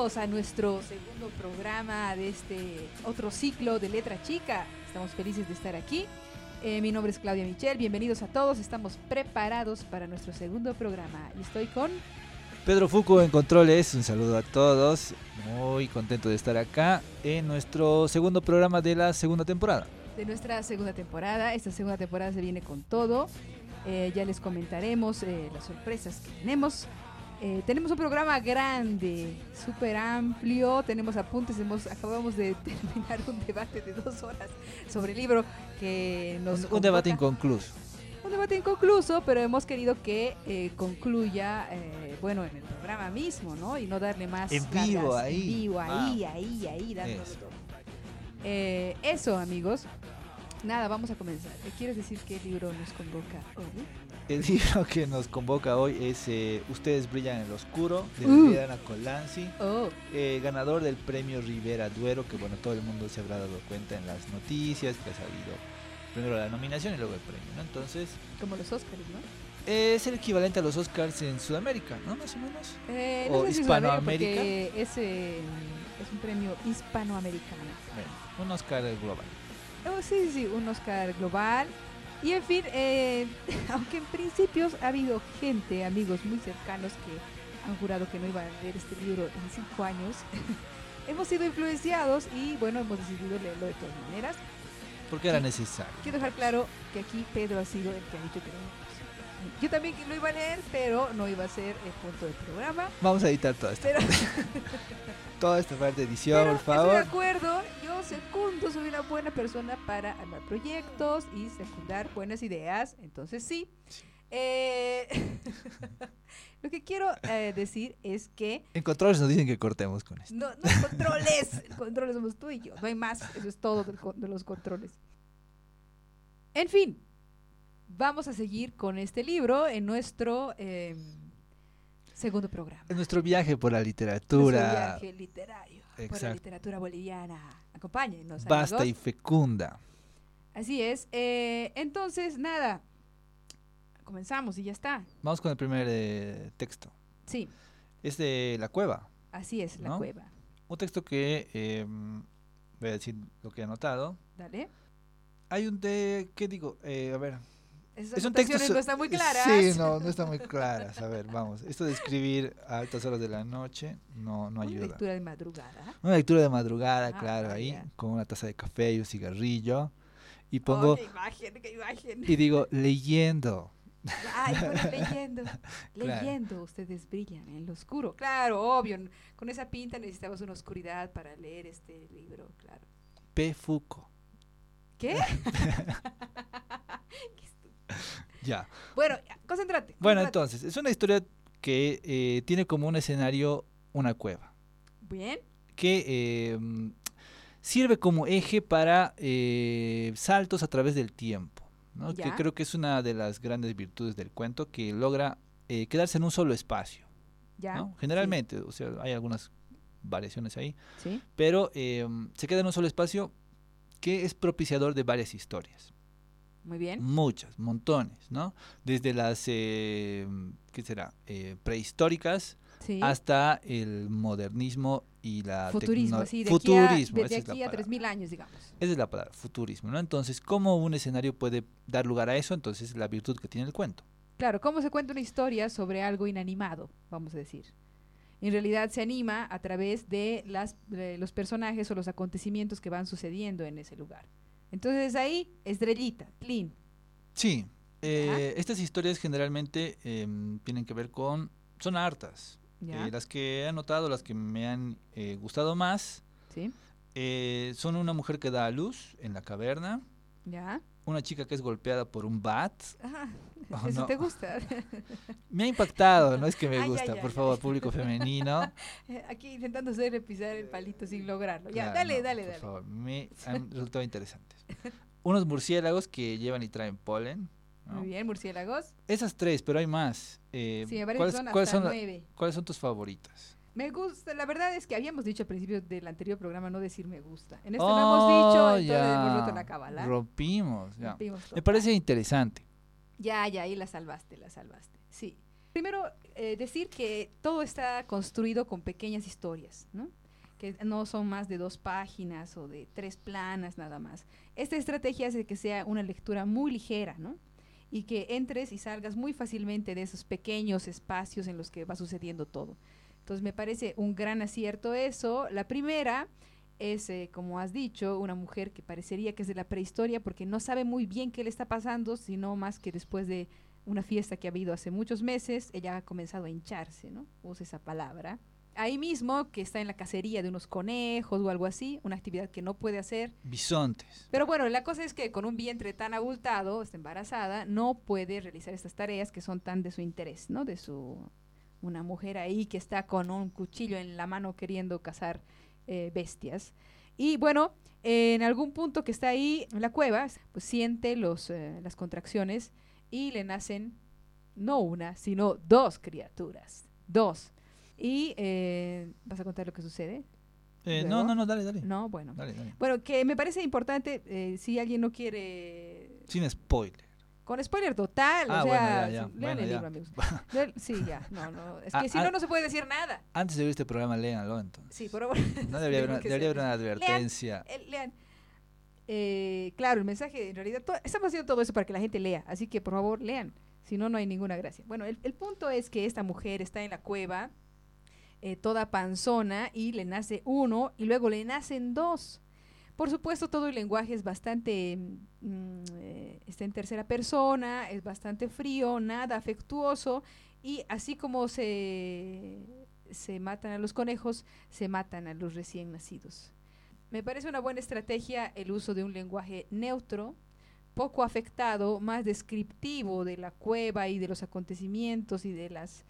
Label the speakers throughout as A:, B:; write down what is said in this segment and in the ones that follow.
A: Bienvenidos a nuestro segundo programa de este otro ciclo de Letra Chica. Estamos felices de estar aquí. Eh, mi nombre es Claudia Michel, bienvenidos a todos. Estamos preparados para nuestro segundo programa y estoy con...
B: Pedro Fuco en Controles, un saludo a todos. Muy contento de estar acá en nuestro segundo programa de la segunda temporada.
A: De nuestra segunda temporada. Esta segunda temporada se viene con todo. Eh, ya les comentaremos eh, las sorpresas que tenemos. Eh, tenemos un programa grande, súper amplio, tenemos apuntes, hemos, acabamos de terminar un debate de dos horas sobre el libro que nos...
B: Un, un debate inconcluso.
A: Un debate inconcluso, pero hemos querido que eh, concluya, eh, bueno, en el programa mismo, ¿no? Y no darle más...
B: En vivo, ahí.
A: En vivo, ahí,
B: Ah.
A: ahí, ahí,
B: Eso.
A: todo. Eh, eso, amigos. Nada, vamos a comenzar. ¿Qué ¿Quieres decir qué libro nos convoca hoy?
B: El libro que nos convoca hoy es eh, Ustedes brillan en el oscuro, de
A: Uh.
B: Liliana Colanzi,
A: Oh,
B: eh, ganador del premio Rivera Duero, que bueno, todo el mundo se habrá dado cuenta en las noticias, que ha salido primero la nominación y luego el premio, ¿no? Entonces,
A: como los Oscars, ¿no?
B: es el equivalente a los Oscars en Sudamérica, ¿no? Más o menos.
A: Eh,
B: ¿O
A: sé si
B: Hispanoamérica?
A: es, eh, es un premio hispanoamericano.
B: Bueno, un Oscar global.
A: Oh, sí, sí, un Oscar global. Y en fin, eh, aunque en principios ha habido gente, amigos muy cercanos que han jurado que no iban a leer este libro en cinco años, hemos sido influenciados y bueno, hemos decidido leerlo de todas maneras.
B: Porque era necesario.
A: Quiero dejar claro que aquí Pedro ha sido el que ha dicho que no. Yo también lo iba a leer, pero no iba a ser el punto del programa.
B: Vamos a editar toda esta,
A: Pero,
B: toda esta parte de edición,
A: pero
B: por
A: estoy
B: favor.
A: de acuerdo, yo secundo, soy una buena persona para armar proyectos y secundar buenas ideas, entonces sí. Eh, lo que quiero eh, decir es que
B: En controles nos dicen que cortemos con esto.
A: no, no controles, controles somos tú y yo, no hay más, eso es todo de los controles. En fin, vamos a seguir con este libro en nuestro eh, segundo programa.
B: En nuestro viaje por la
A: Nuestro
B: literatura
A: viaje literario por la
B: Exacto.
A: literatura boliviana. Acompáñenos.
B: vasta y fecunda.
A: Así es. eh, entonces, nada. Comenzamos y ya está.
B: Vamos con el primer eh, texto.
A: Sí,
B: Es de La Cueva.
A: así es la cueva.
B: Un texto que eh, voy a decir lo que he anotado.
A: Dale.
B: Hay un de. ¿Qué digo? Eh, a ver.
A: Esas
B: Es un texto.
A: no están muy claras.
B: Sí, no, no están muy claras. A ver, vamos. Esto de escribir a altas horas de la noche no, no
A: Una
B: ayuda.
A: lectura de madrugada.
B: Una lectura de madrugada,
A: Ah,
B: claro, ahí, con una taza de café y un cigarrillo. Y
A: Oh,
B: pongo.
A: qué imagen, qué imagen.
B: Y digo, leyendo.
A: Ay, bueno, leyendo. Leyendo, ustedes brillan en lo oscuro. Claro, obvio. Con esa pinta necesitamos una oscuridad para leer este libro, claro.
B: P. Foucault.
A: ¿Qué?
B: Ya.
A: bueno, concéntrate.
B: Bueno,
A: concéntrate.
B: entonces, es una historia que eh, tiene como un escenario una cueva,
A: Bien.
B: que eh, sirve como eje para eh, saltos a través del tiempo, ¿no? que creo que es una de las grandes virtudes del cuento, que logra eh, quedarse en un solo espacio.
A: Ya.
B: ¿no? Generalmente, o sea, hay algunas variaciones ahí,
A: Sí.
B: pero eh, se queda en un solo espacio que es propiciador de varias historias.
A: Muy bien.
B: Muchas, montones, ¿no? Desde las, eh, ¿qué será? Eh, prehistóricas
A: Sí.
B: hasta el modernismo y la
A: Futurismo, sí, de
B: futurismo,
A: aquí a, de
B: esa es la
A: aquí a
B: palabra.
A: 3.000 años, digamos.
B: Esa es la palabra, futurismo, ¿no? Entonces, ¿cómo un escenario puede dar lugar a eso? Entonces, la virtud que tiene el cuento.
A: Claro, ¿cómo se cuenta una historia sobre algo inanimado, vamos a decir? En realidad se anima a través de, las, de los personajes o los acontecimientos que van sucediendo en ese lugar. Entonces ahí, estrellita, plin.
B: Sí, eh, estas historias generalmente eh, tienen que ver con, son hartas. Eh, las que he anotado, las que me han eh, gustado más,
A: ¿Sí?
B: eh, son una mujer que da a luz en la caverna,
A: ¿Ya?
B: Una chica que es golpeada por un bat.
A: ¿Eso
B: no.
A: te gusta?
B: Me ha impactado, no es que me
A: Ay,
B: gusta,
A: ay,
B: por
A: ay.
B: favor, público femenino.
A: Aquí intentando pisar el palito sin lograrlo. Ya,
B: Claro,
A: dale,
B: no,
A: dale,
B: por
A: dale.
B: favor, me han resultado interesantes. Unos murciélagos que llevan y traen polen. ¿no?
A: Muy bien, murciélagos.
B: Esas tres, pero hay más. Eh,
A: Sí, me
B: ¿cuáles,
A: son
B: cuáles
A: hasta
B: son la-
A: nueve.
B: ¿Cuáles son tus favoritas?
A: Me gusta, la verdad es que habíamos dicho al principio del anterior programa no decir me gusta. En este
B: Oh,
A: no hemos dicho, entonces
B: ya.
A: hemos roto la cábala.
B: Rompimos, ya.
A: Rompimos
B: Me parece interesante.
A: Ya, ya, ahí la salvaste, la salvaste. Sí. Primero, eh, decir que todo está construido con pequeñas historias, ¿no? que no son más de dos páginas o de tres planas nada más. Esta estrategia hace que sea una lectura muy ligera, ¿no? Y que entres y salgas muy fácilmente de esos pequeños espacios en los que va sucediendo todo. Entonces me parece un gran acierto eso. La primera es, eh, como has dicho, una mujer que parecería que es de la prehistoria porque no sabe muy bien qué le está pasando, sino más que después de una fiesta que ha habido hace muchos meses, ella ha comenzado a hincharse, ¿no? Usa esa palabra ahí mismo, que está en la cacería de unos conejos o algo así, una actividad que no puede hacer.
B: Bisontes.
A: Pero bueno, la cosa es que con un vientre tan abultado, está embarazada, no puede realizar estas tareas que son tan de su interés, ¿no? De su una mujer ahí que está con un cuchillo en la mano queriendo cazar eh, bestias. Y bueno, en algún punto que está ahí en la cueva, pues siente los, eh, las contracciones y le nacen no una, sino dos criaturas. Dos. Y eh, vas a contar lo que sucede.
B: Eh, no, no, no, dale, dale.
A: No, bueno.
B: Dale, dale.
A: Bueno, que me parece importante, eh, si alguien no quiere...
B: Sin spoiler.
A: Con spoiler total,
B: Ah,
A: o
B: bueno,
A: sea,
B: ya, ya.
A: lean
B: Bueno,
A: el
B: ya.
A: libro, amigos. Lean- Sí, ya, no, no, es que
B: Ah,
A: si
B: ah.
A: no, no se puede decir nada.
B: Antes de ver este programa, léanlo entonces.
A: Sí, por favor.
B: No debería haber, una-
A: que
B: debería
A: ser-
B: haber una advertencia.
A: Eh, lean. Eh, claro, el mensaje, en realidad, estamos haciendo todo eso para que la gente lea, así que por favor lean, si no, no hay ninguna gracia. Bueno, el, el punto es que esta mujer está en la cueva, eh, toda panzona, y le nace uno, y luego le nacen dos. Por supuesto, todo el lenguaje es bastante, mm, eh, está en tercera persona, es bastante frío, nada afectuoso, y así como se, se matan a los conejos, se matan a los recién nacidos. Me parece una buena estrategia el uso de un lenguaje neutro, poco afectado, más descriptivo de la cueva y de los acontecimientos y de las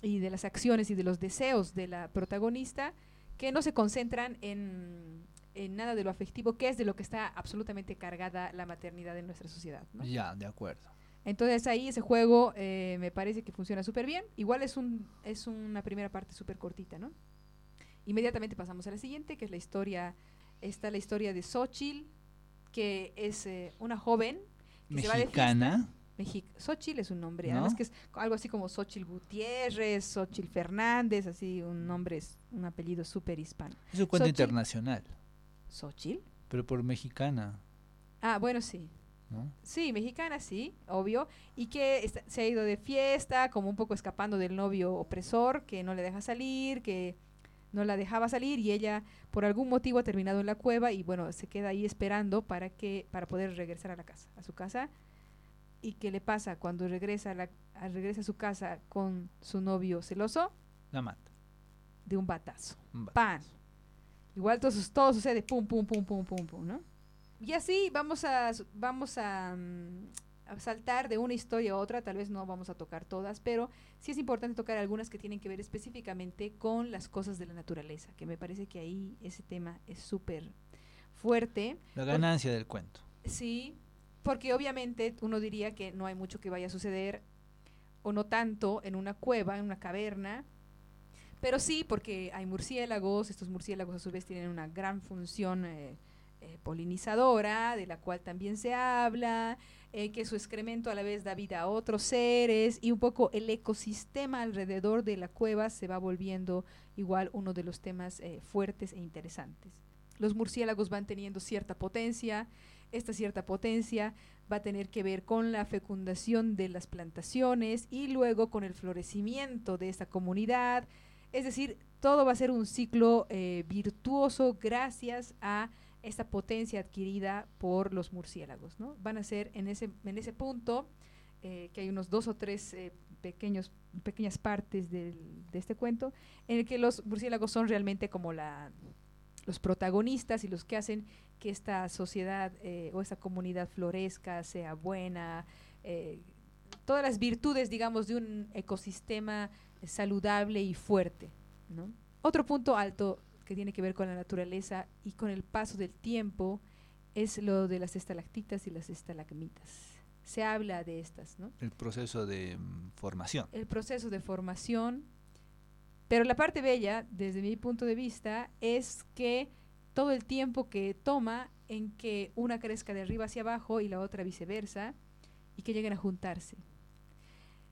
A: y de las acciones y de los deseos de la protagonista, que no se concentran en, en nada de lo afectivo, que es de lo que está absolutamente cargada la maternidad en nuestra sociedad. ¿no?
B: Ya, de acuerdo.
A: Entonces ahí ese juego eh, me parece que funciona súper bien. Igual es, un, es una primera parte súper cortita, ¿no? Inmediatamente pasamos a la siguiente, que es la historia, está la historia de Xochitl, que es eh, una joven que se va de fiesta.
B: Mexicana.
A: Xochitl es un nombre,
B: ¿No?
A: además que es algo así como Xochitl Gutiérrez, Xochitl Fernández, así un nombre, es un apellido súper hispano.
B: Es un cuento
A: Xochitl.
B: internacional.
A: ¿Xochitl?
B: Pero por mexicana.
A: Ah, bueno, sí.
B: ¿no?
A: Sí, mexicana, sí, obvio. Y que está- se ha ido de fiesta, como un poco escapando del novio opresor, que no le deja salir, que no la dejaba salir y ella por algún motivo ha terminado en la cueva y bueno, se queda ahí esperando para que para poder regresar a la casa, a su casa. ¿Y qué le pasa cuando regresa a, la, a- regresa a su casa con su novio celoso?
B: La mata.
A: De un batazo.
B: Va.
A: ¡Pan! Igual todo, todo sucede pum, pum, pum, pum, pum, pum, ¿no? Y así vamos a, vamos a, mm, a saltar de una historia a otra, tal vez no vamos a tocar todas, pero sí es importante tocar algunas que tienen que ver específicamente con las cosas de la naturaleza, que me parece que ahí ese tema es súper fuerte.
B: La ganancia del cuento.
A: Sí, porque obviamente uno diría que no hay mucho que vaya a suceder, o no tanto, en una cueva, en una caverna, pero sí, porque hay murciélagos, estos murciélagos a su vez tienen una gran función eh, eh, polinizadora, de la cual también se habla, eh, que su excremento a la vez da vida a otros seres, y un poco el ecosistema alrededor de la cueva se va volviendo igual uno de los temas fuertes e interesantes. Los murciélagos van teniendo cierta potencia, esta cierta potencia va a tener que ver con la fecundación de las plantaciones y luego con el florecimiento de esta comunidad. Es decir, todo va a ser un ciclo eh, virtuoso gracias a esta potencia adquirida por los murciélagos. ¿no? Van a ser en ese, en ese punto, eh, que hay unos dos o tres eh, pequeños, pequeñas partes de este cuento, en el que los murciélagos son realmente como los protagonistas y los que hacen que esta sociedad o esta comunidad florezca, sea buena, todas las virtudes, digamos, de un ecosistema saludable y fuerte. ¿no? Otro punto alto que tiene que ver con la naturaleza y con el paso del tiempo es lo de las estalactitas y las estalagmitas. Se habla de estas, ¿no?
B: El proceso de mm, formación.
A: el proceso de formación. Pero la parte bella, desde mi punto de vista, es que todo el tiempo que toma en que una crezca de arriba hacia abajo y la otra viceversa, y que lleguen a juntarse.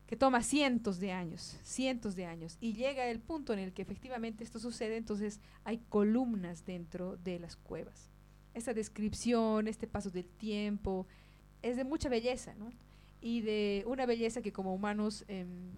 A: Que toma cientos de años, cientos de años, y llega el punto en el que efectivamente esto sucede, entonces hay columnas dentro de las cuevas. Esta descripción, este paso del tiempo, es de mucha belleza, ¿no? Y de una belleza que como humanos em,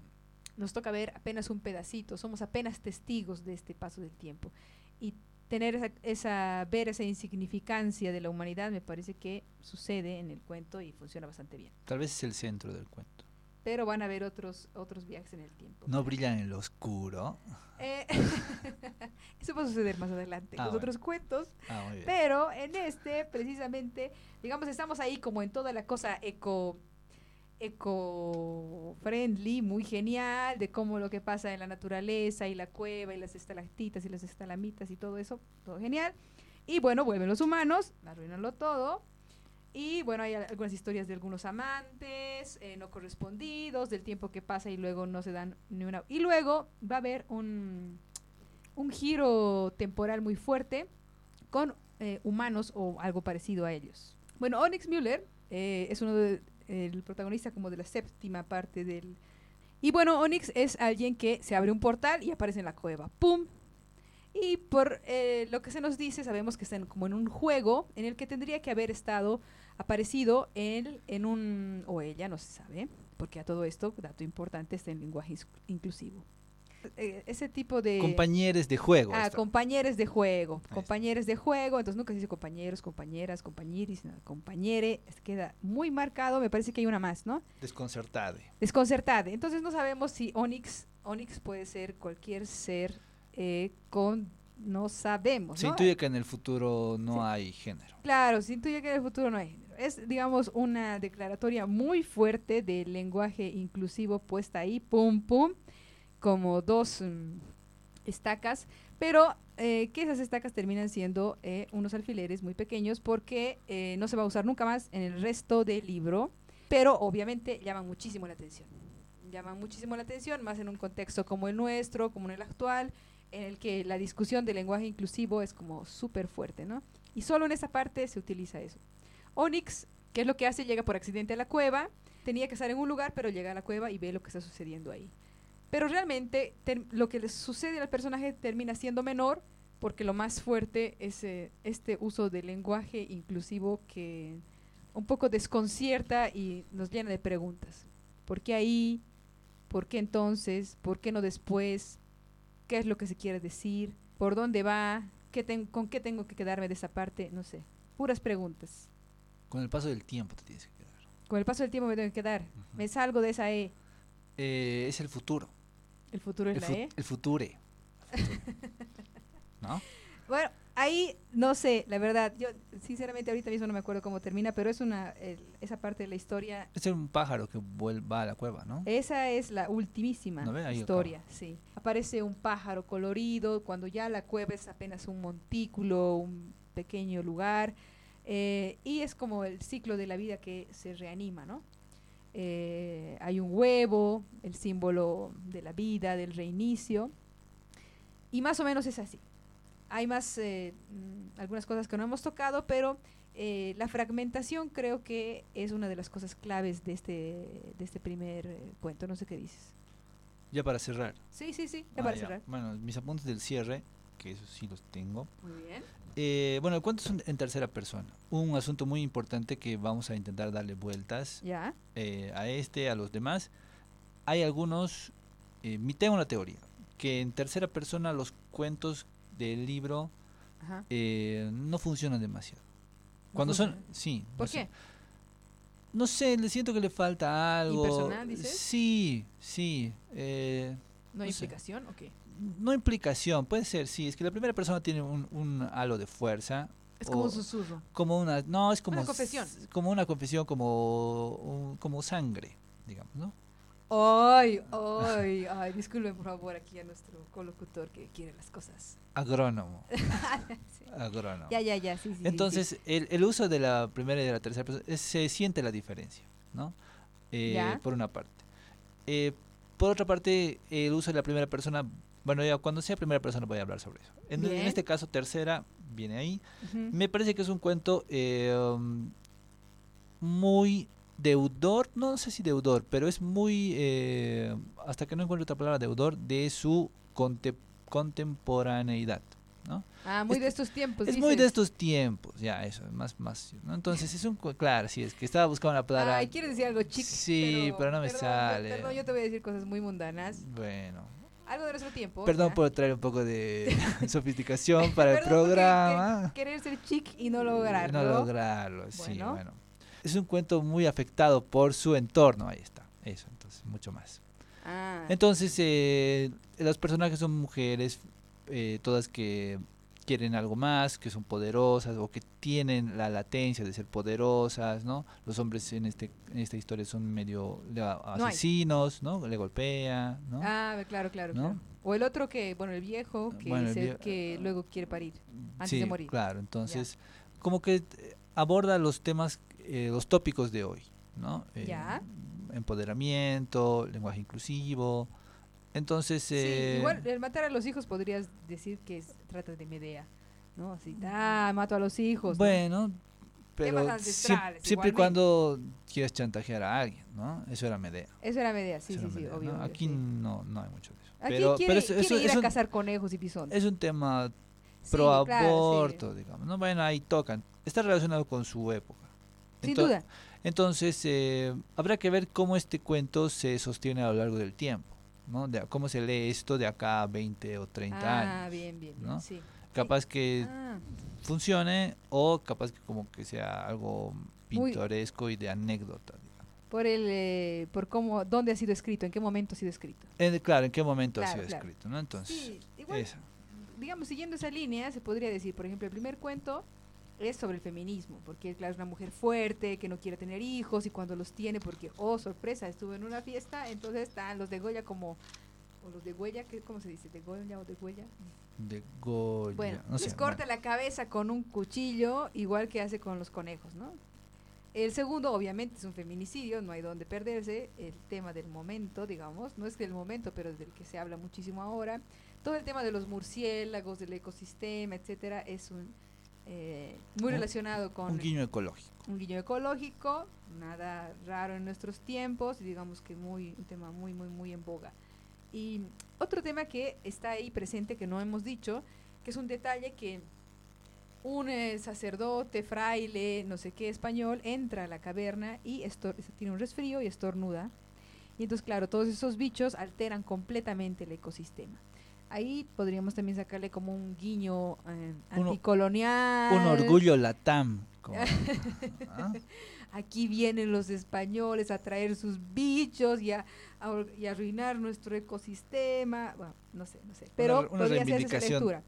A: nos toca ver apenas un pedacito, somos apenas testigos de este paso del tiempo. Y tener esa, esa, ver esa insignificancia de la humanidad me parece que sucede en el cuento y funciona bastante bien.
B: Tal vez es el centro del cuento
A: pero van a haber otros otros viajes en el tiempo.
B: No brillan en lo oscuro.
A: Eh, eso va a suceder más adelante,
B: Ah,
A: los
B: bueno.
A: otros cuentos.
B: Ah, muy bien.
A: Pero en este, precisamente, digamos, estamos ahí como en toda la cosa eco eco friendly, muy genial, de cómo lo que pasa en la naturaleza y la cueva y las estalactitas y las estalamitas y todo eso, todo genial. Y bueno, vuelven los humanos, arruinanlo todo. Y bueno, hay al- algunas historias de algunos amantes eh, no correspondidos, del tiempo que pasa y luego no se dan ni una. Y luego va a haber un, un giro temporal muy fuerte con eh, humanos o algo parecido a ellos. Bueno, Onyx Müller eh, es uno de, el protagonista como de la séptima parte del... Y bueno, Onyx es alguien que se abre un portal y aparece en la cueva. ¡Pum! Y por eh, lo que se nos dice, sabemos que están como en un juego en el que tendría que haber estado aparecido él en un... o ella, no se sabe, porque a todo esto, dato importante, está en lenguaje inclusivo. Eh, ese tipo de...
B: Compañeros de juego.
A: Ah, compañeros de juego, compañeros de juego, entonces nunca se dice compañeros, compañeras, compañeris, nada, compañere, queda muy marcado, me parece que hay una más, ¿no?
B: Desconcertade.
A: Desconcertade, entonces no sabemos si Onyx, Onyx puede ser cualquier ser eh, con, no sabemos,
B: Se
A: ¿no?
B: intuye que en el futuro no
A: Sí.
B: hay género.
A: Claro, se intuye que en el futuro no hay género. Es, digamos, una declaratoria muy fuerte del lenguaje inclusivo puesta ahí, pum, pum, como dos mm, estacas, pero eh, que esas estacas terminan siendo eh, unos alfileres muy pequeños porque eh, no se va a usar nunca más en el resto del libro, pero obviamente llaman muchísimo la atención. Llaman muchísimo la atención, más en un contexto como el nuestro, como en el actual, en el que la discusión del lenguaje inclusivo es como súper fuerte, ¿no? Y solo en esa parte se utiliza eso. Onyx, ¿qué es lo que hace? Llega por accidente a la cueva, tenía que estar en un lugar, pero llega a la cueva y ve lo que está sucediendo ahí. Pero realmente lo que le sucede al personaje termina siendo menor, porque lo más fuerte es eh, este uso del lenguaje inclusivo que un poco desconcierta y nos llena de preguntas. ¿Por qué ahí? ¿Por qué entonces? ¿Por qué no después? ¿Qué es lo que se quiere decir? ¿Por dónde va? ¿Qué ten- ¿Con qué tengo que quedarme de esa parte? No sé. Puras preguntas.
B: Con el paso del tiempo te tienes que quedar.
A: Con el paso del tiempo me tengo que quedar.
B: Ujú.
A: Me salgo de esa E.
B: Eh, es el futuro.
A: El futuro es
B: El,
A: la E.
B: el future. ¿No?
A: Bueno, ahí no sé, la verdad. Yo sinceramente ahorita mismo no me acuerdo cómo termina, pero es una el- esa parte de la historia.
B: Es un pájaro que vuel- va a la cueva, ¿no?
A: Esa es la ultimísima historia, sí. Aparece un pájaro colorido cuando ya la cueva es apenas un montículo, un pequeño lugar, eh, y es como el ciclo de la vida que se reanima, ¿no? Eh, hay un huevo, el símbolo de la vida, del reinicio, y más o menos es así. Hay más, eh, mm, algunas cosas que no hemos tocado, pero eh, la fragmentación creo que es una de las cosas claves de este, de este primer eh, cuento. No sé qué dices.
B: Ya para cerrar.
A: Sí, sí, sí,
B: Ah,
A: para
B: ya.
A: cerrar.
B: Bueno, mis apuntes del cierre, que esos sí los tengo.
A: Muy bien.
B: Eh, bueno, el cuento es en tercera persona. Un asunto muy importante que vamos a intentar darle vueltas
A: Ya.
B: eh, a este, a los demás. Hay algunos, eh, mi- tengo una teoría, que en tercera persona los cuentos del libro
A: Ajá.
B: eh, no funcionan demasiado.
A: No
B: Cuando son, sí.
A: ¿Por
B: no sé.
A: qué?
B: No sé, le siento que le falta algo.
A: ¿Impersonal, dices?
B: Sí, sí. eh,
A: ¿No hay
B: no sé.
A: implicación? Ok.
B: no implicación, puede ser, sí. Es que la primera persona tiene un, un halo de fuerza.
A: Es como
B: o
A: un susurro.
B: Como una, no, es como
A: Una confesión.
B: Como una confesión, como, un- como sangre, digamos, ¿no?
A: Ay, ay, ay, disculpen por favor aquí a nuestro colocutor que quiere las cosas.
B: Agrónomo,
A: Sí.
B: agrónomo.
A: Ya, ya, ya, sí, sí, sí, sí.
B: Entonces, el, el uso de la primera y de la tercera persona, es- se siente la diferencia, ¿no? Eh,
A: Ya.
B: Por una parte. Eh, por otra parte, el uso de la primera persona, bueno, ya cuando sea primera persona voy a hablar sobre eso. En, en este caso, tercera, viene ahí. Me parece que es un cuento eh, muy deudor, no sé si deudor, pero es muy, eh, hasta que no encuentro otra palabra, deudor, de su conte- contemporaneidad. ¿no?
A: Ah, muy
B: Es-
A: de estos tiempos.
B: es muy de estos tiempos, ya, eso, más, más, ¿no? Entonces es un, claro, sí, es que estaba buscando la palabra.
A: Ay, quieres decir algo chic.
B: Sí, pero no me
A: perdón,
B: sale.
A: Perdón, yo te voy a decir cosas muy mundanas.
B: Bueno,
A: Algo de nuestro tiempo.
B: perdón por traer un poco de sofisticación para el programa.
A: que- querer ser chic y no lograrlo.
B: No lograrlo, sí,
A: Bueno.
B: Es un cuento muy afectado por su entorno, ahí está, eso, entonces, mucho más.
A: Ah,
B: Entonces, eh, los personajes son mujeres, eh, todas que quieren algo más, que son poderosas o que tienen la latencia de ser poderosas, ¿no? Los hombres en este en esta historia son medio asesinos, ¿no? Le golpea, ¿no?
A: ah, claro, claro,
B: ¿No?
A: claro. O el otro que, bueno, el viejo, que,
B: Bueno, vie-
A: que luego quiere parir antes
B: sí,
A: de morir.
B: claro. Entonces, como que eh, aborda los temas, eh, los tópicos de hoy, ¿no? Eh,
A: Ya.
B: Empoderamiento, lenguaje inclusivo. Entonces,
A: Sí,
B: eh,
A: igual el matar a los hijos podrías decir que es- trata de Medea, ¿no? Así, ah, mato a los hijos. ¿no?
B: Bueno, pero
A: Temas
B: siem-
A: ancestrales,
B: siempre y cuando quieres chantajear a alguien, ¿no? Eso era Medea.
A: Eso era Medea, sí, sí, sí, obvio.
B: ¿no? Aquí
A: sí.
B: no, no hay mucho de eso.
A: Aquí
B: pero,
A: quiere,
B: pero eso,
A: quiere
B: eso-
A: ir a
B: un,
A: cazar conejos y pisones.
B: es un tema pro
A: sí.
B: aborto, digamos. ¿no? Bueno, ahí tocan. Está relacionado con su época.
A: Sin
B: Ento-
A: duda.
B: Entonces, eh, habrá que ver cómo este cuento se sostiene a lo largo del tiempo, ¿no? De, cómo se lee esto de acá a 20 o 30
A: Ah,
B: años.
A: bien, bien, bien,
B: ¿no?
A: sí.
B: Capaz que
A: Ah,
B: funcione o capaz que como que sea algo pintoresco y de anécdota. digamos.
A: por el, eh, por cómo, dónde ha sido escrito, en qué momento ha sido escrito.
B: Claro, ¿en qué momento ha
A: Claro,
B: sido
A: claro.
B: escrito? ¿no? Entonces,
A: Sí, igual, digamos, siguiendo esa línea, se podría decir, por ejemplo, el primer cuento es sobre el feminismo, porque claro, es una mujer fuerte, que no quiere tener hijos, y cuando los tiene, porque, oh, sorpresa, estuvo en una fiesta, entonces están los de Goya como, o los de Goya, ¿qué- ¿cómo se dice? ¿De Goya o de Goya?
B: de Goya.
A: Bueno,
B: no sé,
A: les corta
B: bueno.
A: la cabeza con un cuchillo, igual que hace con los conejos, ¿no? El segundo, obviamente, es un feminicidio, no hay donde perderse. El tema del momento, digamos, no es del momento, pero del que se habla muchísimo ahora. Todo el tema de los murciélagos, del ecosistema, etcétera, es un eh, muy relacionado con
B: Un guiño ecológico.
A: un guiño ecológico, nada raro en nuestros tiempos, digamos que muy un tema muy muy muy en boga. Y otro tema que está ahí presente que no hemos dicho, que es un detalle que un eh, sacerdote, fraile, no sé qué español, entra a la caverna y tiene un resfrío y estornuda. Y entonces, claro, todos esos bichos alteran completamente el ecosistema. Ahí podríamos también sacarle como un guiño eh, anticolonial.
B: Un orgullo latam. como- ¿ah?
A: Aquí vienen los españoles a traer sus bichos y a, a y a arruinar nuestro ecosistema. Bueno, no sé, no sé. Pero
B: una
A: podría ser esa lectura.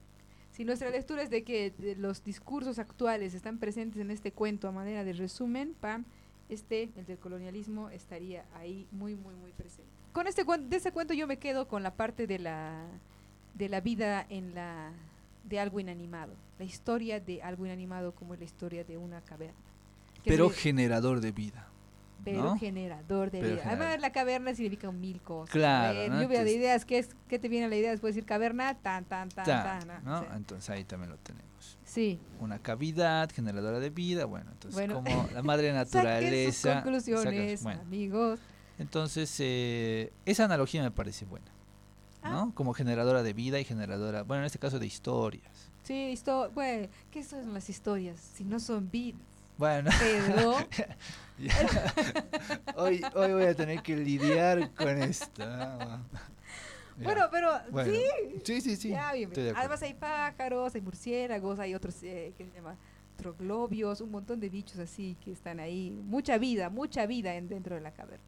A: Si nuestra lectura es de que los discursos actuales están presentes en este cuento a manera de resumen, pam, este, el del colonialismo, estaría ahí muy, muy, muy presente. Con este de este cuento yo me quedo con la parte de la, de la vida en la de algo inanimado, la historia de algo inanimado como es la historia de una caverna.
B: Pero
A: se-
B: generador de vida.
A: pero
B: ¿no?
A: generador de
B: Pero
A: vida.
B: generador.
A: Además, la caverna significa mil cosas.
B: Claro,
A: ver,
B: ¿no?
A: lluvia de ideas. ¿qué, es, ¿Qué te viene a la idea después de decir caverna? Tan, tan, tan,
B: Ta,
A: tan.
B: ¿no?
A: sí.
B: Entonces ahí también lo tenemos.
A: Sí.
B: Una cavidad generadora de vida. Bueno, entonces
A: Bueno.
B: como la madre
A: Saquen sus
B: naturaleza.
A: conclusiones,
B: bueno,
A: amigos.
B: entonces eh, esa analogía me parece buena. ¿No?
A: Ah.
B: Como generadora de vida y generadora, bueno, en este caso de historias.
A: Sí, histo bueno, ¿qué son las historias? Si no son vidas.
B: Bueno,
A: Pero,
B: hoy, hoy voy a tener que lidiar con esto.
A: bueno, pero
B: Bueno,
A: sí.
B: sí, sí, sí.
A: ya. Además hay pájaros, hay murciélagos, hay otros, eh, ¿qué se llama? Troglobios, un montón de bichos así que están ahí. Mucha vida, mucha vida en, dentro de la caverna.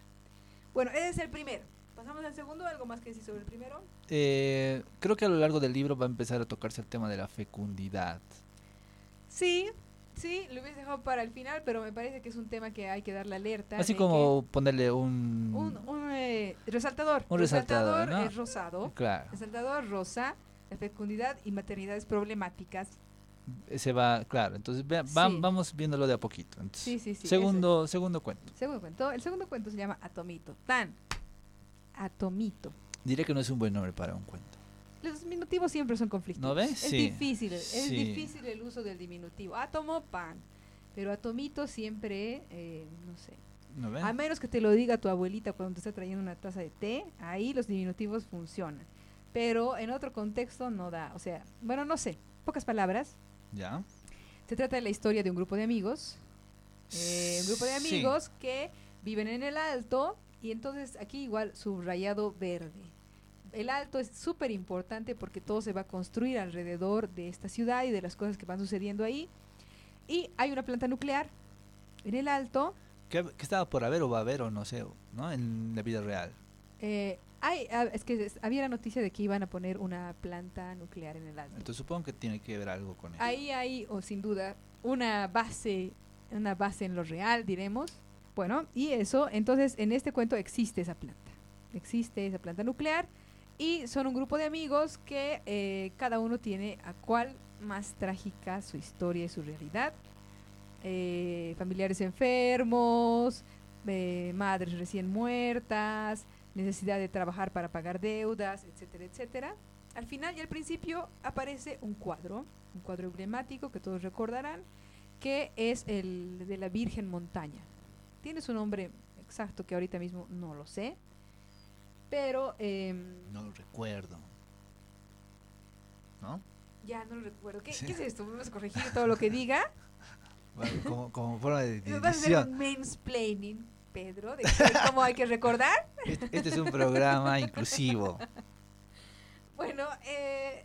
A: Bueno, ese es el primero. Pasamos al segundo, ¿algo más que decir sobre el primero?
B: Eh, creo que a lo largo del libro va a empezar a tocarse el tema de la fecundidad.
A: Sí, sí, lo hubiese dejado para el final, pero me parece que es un tema que hay que darle alerta.
B: Así como ponerle un...
A: Un, un, eh, resaltador.
B: Un resaltador, ¿no?
A: es rosado.
B: Claro,
A: Resaltador rosa, la fecundidad y maternidades problemáticas.
B: se va, claro, entonces vea- va-
A: Sí.
B: vamos viéndolo de a poquito. Entonces,
A: Sí, sí, sí.
B: segundo, segundo cuento.
A: Segundo cuento. El segundo cuento se llama Atomito. Tan. Atomito.
B: Diré que no es un buen nombre para un cuento.
A: Los diminutivos siempre son conflictivos.
B: ¿No ves?
A: Es
B: Sí.
A: difícil, es
B: Sí.
A: difícil el uso del diminutivo. Átomo, pan. Pero atomito siempre, eh, no sé.
B: ¿No ven?
A: A menos que te lo diga tu abuelita cuando te está trayendo una taza de té, ahí los diminutivos funcionan. Pero en otro contexto no da. O sea, bueno, no sé. Pocas palabras.
B: ¿Ya?
A: Se trata de la historia de un grupo de amigos. eh, un grupo de
B: Sí.
A: amigos que viven en el alto y entonces aquí igual subrayado verde. El alto es súper importante porque todo se va a construir alrededor de esta ciudad y de las cosas que van sucediendo ahí. Y hay una planta nuclear en el alto.
B: ¿Qué, qué estaba por haber o va a haber o no sé, ¿no? En la vida real.
A: eh, hay, es que había la noticia de que iban a poner una planta nuclear en el alto.
B: Entonces supongo que tiene que ver algo con eso.
A: Ahí hay, o sin duda, una base, una base en lo real, diremos. Bueno, y eso, entonces en este cuento existe esa planta. Existe esa planta nuclear y son un grupo de amigos que eh, cada uno tiene a cuál más trágica su historia y su realidad. Eh, familiares enfermos, eh, madres recién muertas, necesidad de trabajar para pagar deudas, etcétera, etcétera. Al final y al principio aparece un cuadro, un cuadro emblemático que todos recordarán, que es el de la Virgen Montaña. Tiene su nombre exacto que ahorita mismo no lo sé, pero em,
B: No lo recuerdo. ¿No?
A: ya no lo recuerdo. ¿Qué,
B: Sí.
A: qué es esto? ¿Me vas a corregir todo lo que diga?
B: Bueno, como, como forma de,
A: ¿Me vas a hacer un mansplaining, Pedro, de cómo hay que recordar?
B: Este, este es un programa inclusivo.
A: Bueno, eh,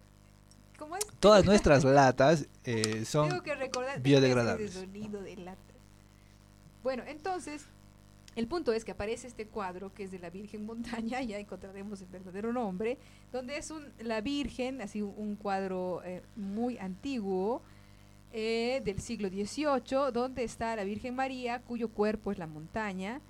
A: ¿cómo es?
B: Todas nuestras latas eh, son
A: Tengo que recordar
B: biodegradables.
A: de sonido de lata. Bueno, entonces, el punto es que aparece este cuadro que es de la Virgen Montaña, ya encontraremos el verdadero nombre, donde es un, la Virgen, así un, cuadro eh, muy antiguo eh, del siglo XVIII, donde está la Virgen María, cuyo cuerpo es la montaña,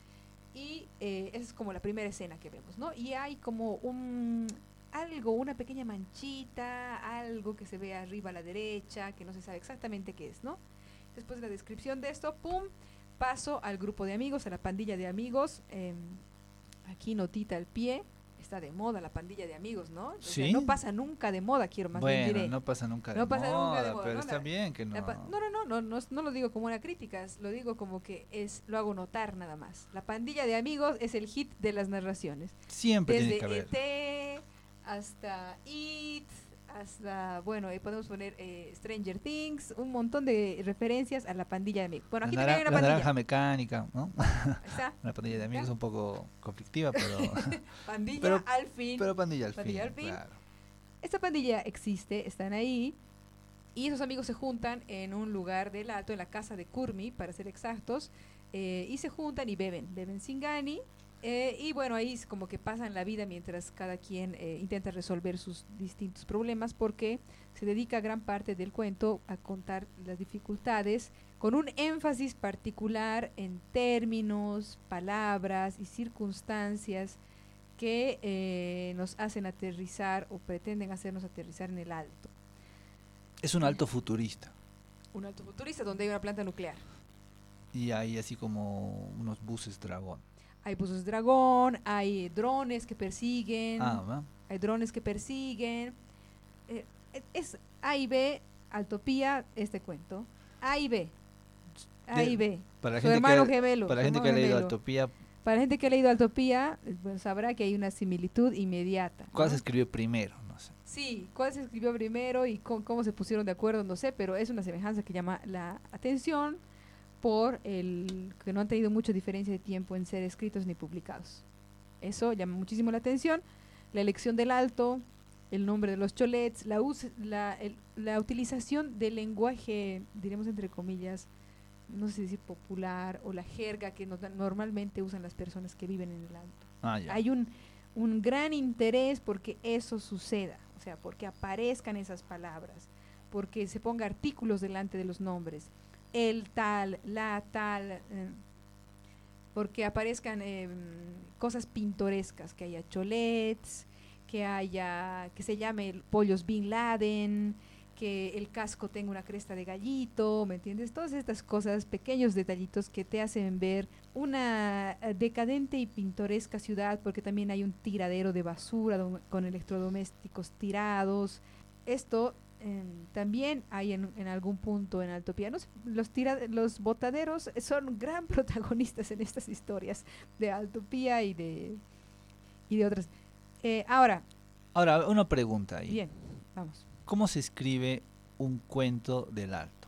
A: y eh, esa es como la primera escena que vemos, ¿no? Y hay como un algo, una pequeña manchita, algo que se ve arriba a la derecha, que no se sabe exactamente qué es, ¿no? Después de la descripción de esto, ¡pum! Paso al grupo de amigos, a la pandilla de amigos. em, aquí notita al pie. Está de moda la pandilla de amigos, ¿no? O sea,
B: ¿Sí?
A: no pasa nunca de moda, quiero más bien
B: Bueno,
A: diré.
B: no pasa nunca de
A: No pasa
B: moda,
A: nunca de moda,
B: pero
A: ¿no?
B: está
A: La-
B: bien que no.
A: La no, no, no, no, no, no lo digo como una crítica, lo digo como que es, lo hago notar nada más. La pandilla de amigos es el hit de las narraciones.
B: Siempre tiene
A: Desde
B: que haber.
A: ET hasta It, hasta, bueno, ahí podemos poner eh, Stranger Things, un montón de referencias a la pandilla de amigos. Bueno, aquí
B: la,
A: también hay una
B: la
A: pandilla.
B: naranja mecánica, ¿no?
A: Está,
B: Una pandilla de amigos un poco conflictiva, pero,
A: pandilla
B: Pero-
A: al fin.
B: pero pandilla al
A: Pandilla
B: fin.
A: al fin.
B: claro.
A: Esta pandilla existe, están ahí. Y esos amigos se juntan en un lugar del alto, en la casa de Kurmi, para ser exactos. eh, y se juntan y beben, beben Singani. Eh, y bueno, ahí es como que pasan la vida mientras cada quien eh, intenta resolver sus distintos problemas, porque se dedica gran parte del cuento a contar las dificultades con un énfasis particular en términos, palabras y circunstancias que eh, nos hacen aterrizar o pretenden hacernos aterrizar en el alto.
B: Es un alto futurista.
A: Un alto futurista donde hay una planta nuclear.
B: Y hay así como unos buses dragón.
A: Hay buses dragón, hay drones que persiguen,
B: Ah,
A: hay drones que persiguen. Eh, es A y B, Altopía, este cuento. A y B. A y B.
B: Para la
A: Su
B: gente
A: hermano
B: que,
A: gemelo.
B: para la gente que ha leído. Altopía,
A: Para la gente que ha leído Altopía, bueno, sabrá que hay una similitud inmediata.
B: ¿cuál
A: ¿no?
B: se escribió primero? No sé.
A: Sí, cuál se escribió primero y con- cómo se pusieron de acuerdo, no sé, pero es una semejanza que llama la atención por el que no han tenido mucha diferencia de tiempo en ser escritos ni publicados. Eso llama muchísimo la atención. La elección del alto, el nombre de los cholets, la, us- la, el- la utilización del lenguaje, diremos entre comillas, no sé si decir popular, o la jerga que normalmente usan las personas que viven en el alto
B: Ah,
A: hay un, un gran interés porque eso suceda, o sea, porque aparezcan esas palabras, porque se ponga artículos delante de los nombres, el tal, la tal, eh, porque aparezcan eh, cosas pintorescas, que haya cholets, que haya, que se llame pollos Bin Laden, que el casco tenga una cresta de gallito, ¿me entiendes? Todas estas cosas, pequeños detallitos que te hacen ver una eh, decadente y pintoresca ciudad, porque también hay un tiradero de basura con electrodomésticos tirados. Esto em, también hay en, en algún punto en sé, los, tira, los botaderos son gran protagonistas en estas historias de Altopía y de, y de otras. Eh, ahora,
B: Ahora, una pregunta ahí.
A: bien, vamos.
B: ¿Cómo se escribe un cuento del alto?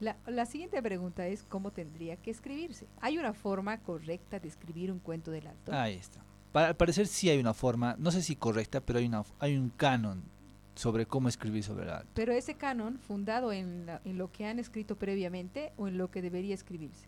A: La, la siguiente pregunta es cómo tendría que escribirse. ¿Hay una forma correcta de escribir un cuento del alto?
B: Ahí está. Para, al parecer sí hay una forma, no sé si correcta, pero hay, una, hay un canon sobre cómo escribir sobre el alto.
A: Pero ese canon fundado en, la- en lo que han escrito previamente o en lo que debería escribirse.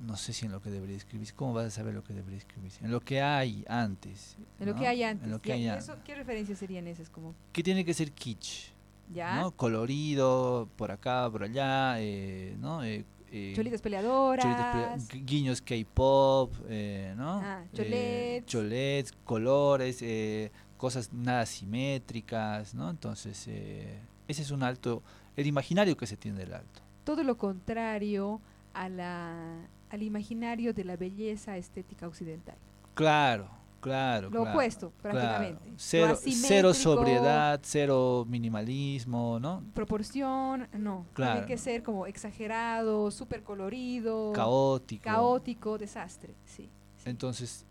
B: No sé si en lo que debería escribirse. ¿Cómo vas a saber lo que debería escribirse? En lo que hay antes.
A: En lo
B: ¿no?
A: que hay antes.
B: En lo que hay
A: ¿y
B: antes.
A: eso, ¿Qué referencias serían esas? Como,
B: Que tiene que ser kitsch.
A: ¿Ya?
B: ¿no? Colorido, por acá, por allá, eh, ¿no? Eh, eh,
A: Cholitas peleadoras.
B: cholitas pe- gu- guiños K-pop, eh, ¿no?
A: Ah,
B: Eh,
A: cholets.
B: cholets, colores, eh, cosas nada simétricas, ¿no? Entonces, eh, ese es un alto, el imaginario que se tiene del alto.
A: todo lo contrario a la, al imaginario de la belleza estética occidental.
B: Claro, claro.
A: Lo
B: claro,
A: opuesto,
B: claro.
A: prácticamente. Lo
B: Cero, cero sobriedad, cero minimalismo, ¿no?
A: Proporción, no.
B: Claro.
A: Tiene que ser como exagerado, súper colorido,
B: Caótico.
A: caótico, desastre. Sí. sí.
B: Entonces,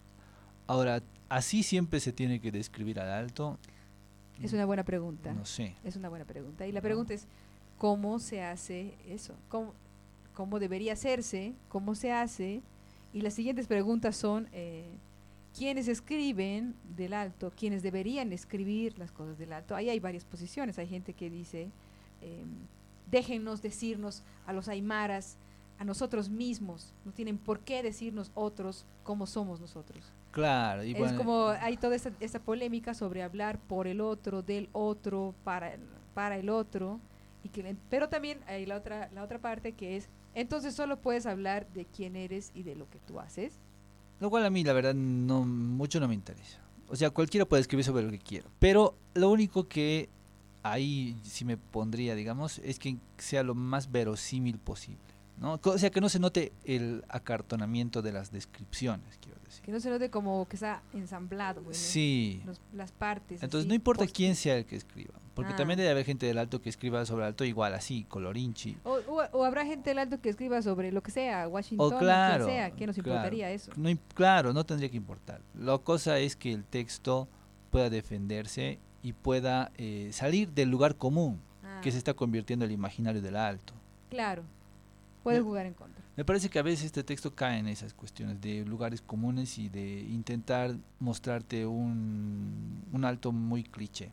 B: ahora, así siempre se tiene que describir al alto.
A: es una buena pregunta.
B: No sé.
A: Es una buena pregunta. Y la pregunta es, ¿cómo se hace eso? ¿Cómo, cómo debería hacerse? ¿Cómo se hace? Y las siguientes preguntas son, eh, ¿quiénes escriben del alto? ¿Quiénes deberían escribir las cosas del alto? Ahí hay varias posiciones. Hay gente que dice, eh, déjennos decirnos a los aymaras, a nosotros mismos. No tienen por qué decirnos otros cómo somos nosotros.
B: Claro. Y
A: Es
B: bueno,
A: como hay toda esta, esta polémica sobre hablar por el otro, del otro, para, el- para el otro. Y que, pero también hay la otra, la otra parte que es, entonces solo puedes hablar de quién eres y de lo que tú haces.
B: Lo cual a mí, la verdad, no mucho no me interesa. O sea, cualquiera puede escribir sobre lo que quiera. Pero lo único que ahí sí me pondría, digamos, es que sea lo más verosímil posible. ¿No? O sea, que no se note el acartonamiento de las descripciones, quiero decir.
A: Que no se note como que está ensamblado, bueno,
B: Sí.
A: los- las partes.
B: Entonces
A: así,
B: no importa
A: post-
B: quién sea el que escriba. Porque
A: Ah.
B: también debe haber gente del alto que escriba sobre alto igual, así, colorinchi.
A: O, o- o habrá gente del alto que escriba sobre lo que sea, Washington,
B: O claro,
A: quien sea, ¿qué nos
B: claro.
A: importaría eso?
B: No, claro, no tendría que importar. La cosa es que el texto pueda defenderse y pueda eh, salir del lugar común que
A: Ah,
B: se está convirtiendo en el imaginario del alto.
A: Claro, puede
B: Me-
A: jugar en contra.
B: Me parece que a veces este texto cae en esas cuestiones de lugares comunes y de intentar mostrarte un, un alto muy cliché.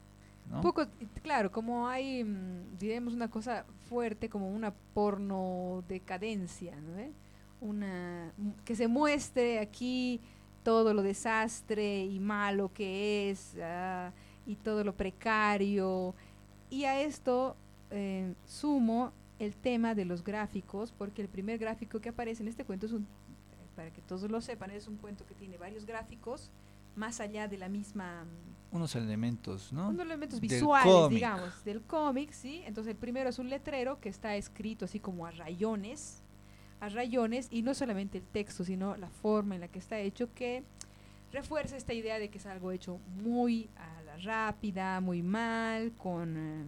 B: ¿no?
A: Poco, claro, como hay, mm, diremos una cosa fuerte, como una porno decadencia, ¿no? ve? Una, m- que se muestre aquí todo lo desastre y malo que es, ah, y todo lo precario. Y a esto eh, sumo el tema de los gráficos, porque el primer gráfico que aparece en este cuento es un, para que todos lo sepan, es un cuento que tiene varios gráficos, más allá de la misma... mm,
B: Unos elementos, ¿no?
A: unos elementos visuales, digamos, del cómic, ¿sí? Entonces el primero es un letrero que está escrito así como a rayones, a rayones, y no solamente el texto, sino la forma en la que está hecho, que refuerza esta idea de que es algo hecho muy a la rápida, muy mal, con, eh,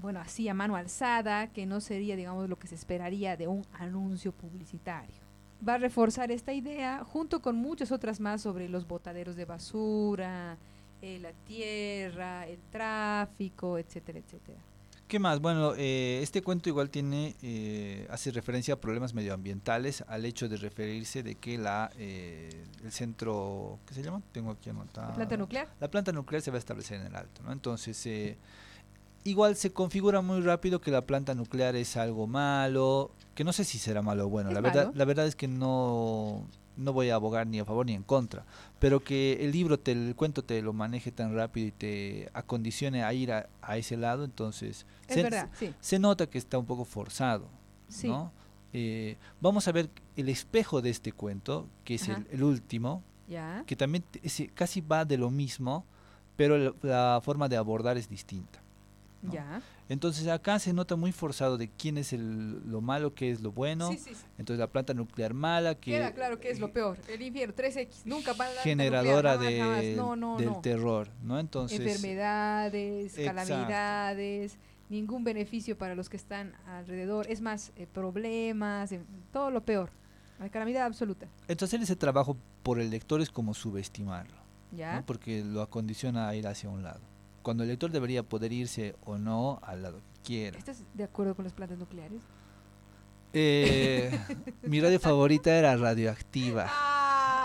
A: bueno, así a mano alzada, que no sería, digamos, lo que se esperaría de un anuncio publicitario va a reforzar esta idea junto con muchas otras más sobre los botaderos de basura, eh, la tierra, el tráfico, etcétera, etcétera.
B: ¿Qué más? Bueno, eh, este cuento igual tiene, eh, hace referencia a problemas medioambientales, al hecho de referirse de que la, eh, el centro, ¿qué se llama? Tengo aquí anotado.
A: ¿La planta nuclear?
B: La planta nuclear se va a establecer en el alto, ¿no? Entonces, eh, igual se configura muy rápido que la planta nuclear es algo malo, que no sé si será malo o bueno.
A: Es
B: La verdad,
A: malo.
B: la verdad es que no, no voy a abogar ni a favor ni en contra, pero que el libro, te, el cuento te lo maneje tan rápido y te acondicione a ir a, a ese lado, entonces
A: Es
B: se,
A: verdad, sí.
B: se nota que está un poco forzado,
A: Sí.
B: ¿no? Eh, vamos a ver el espejo de este cuento, que es el, el último, que también ese- casi va de lo mismo, pero la forma de abordar es distinta. ¿No?
A: Ya.
B: Entonces acá se nota muy forzado de quién es el, lo malo, qué es lo bueno.
A: Sí, sí, sí.
B: Entonces la planta nuclear mala, que
A: Queda claro que es lo peor. El infierno, 3X. Nunca va a la
B: generadora
A: nuclear, jamás, jamás.
B: de,
A: No, no,
B: del terror, ¿no? Entonces,
A: Enfermedades,
B: Exacto.
A: calamidades, ningún beneficio para los que están alrededor. Es más, eh, problemas, eh, todo lo peor. La calamidad absoluta.
B: entonces hacer ese trabajo por el lector es como subestimarlo,
A: ¿Ya?
B: ¿no? porque lo acondiciona a ir hacia un lado. Cuando el lector debería poder irse o no al lado que quiera.
A: ¿Estás de acuerdo con las plantas nucleares?
B: Eh, mi radio favorita era radioactiva.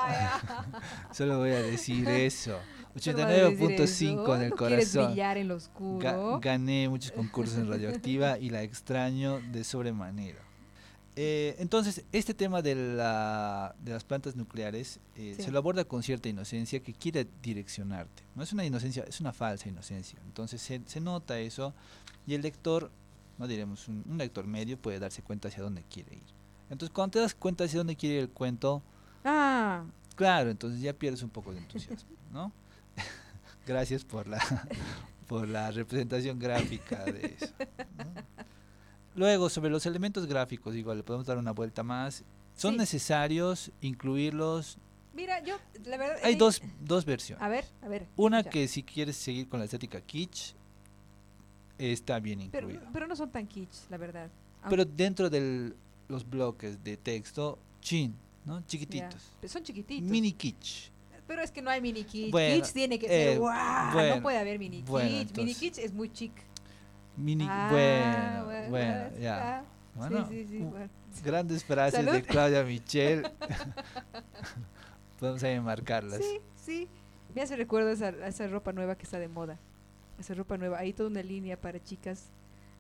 B: Solo voy a decir eso.
A: solo vas a decir
B: 89.5 en el
A: eso. ¿No quieres
B: corazón.
A: brillar en lo
B: Ga-
A: oscuro?
B: gané muchos concursos en radioactiva y la extraño de sobremanera. Eh, entonces, este tema de, la, de las plantas nucleares eh,
A: Sí.
B: se lo aborda con cierta inocencia que quiere direccionarte. No es una inocencia, es una falsa inocencia. Entonces, se, se nota eso y el lector, no diremos, un, un lector medio puede darse cuenta hacia dónde quiere ir. Entonces, cuando te das cuenta hacia dónde quiere ir el cuento,
A: Ah,
B: Claro, entonces ya pierdes un poco de entusiasmo, ¿no? Gracias por la, por la representación gráfica de eso. ¿no? Luego, sobre los elementos gráficos, igual le podemos dar una vuelta más. ¿Son
A: Sí.
B: necesarios incluirlos?
A: mira, yo, la verdad...
B: Hay
A: eh,
B: dos, dos versiones.
A: A ver, a ver.
B: Una
A: ya.
B: que si quieres seguir con la estética kitsch, está bien
A: Pero,
B: incluida.
A: pero no son tan kitsch, la verdad.
B: Pero dentro de los bloques de texto, chin, ¿no?
A: Ya,
B: Chiquititos.
A: pero son chiquititos.
B: Mini kitsch.
A: Pero es que no hay mini kitsch.
B: Bueno,
A: kitsch tiene que
B: eh,
A: ser guau.
B: bueno,
A: no puede haber mini
B: bueno,
A: kitsch. Mini
B: entonces-
A: kitsch es muy chic.
B: Mini,
A: Ah,
B: bueno, bueno, ya. Bueno,
A: sí, sí, sí.
B: u-
A: bueno.
B: Grandes frases
A: Salud.
B: de Claudia Michel. Podemos ahí marcarlas.
A: Sí, sí. Me hace recuerdo esa, esa ropa nueva que está de moda. Esa ropa nueva. Hay toda una línea para chicas,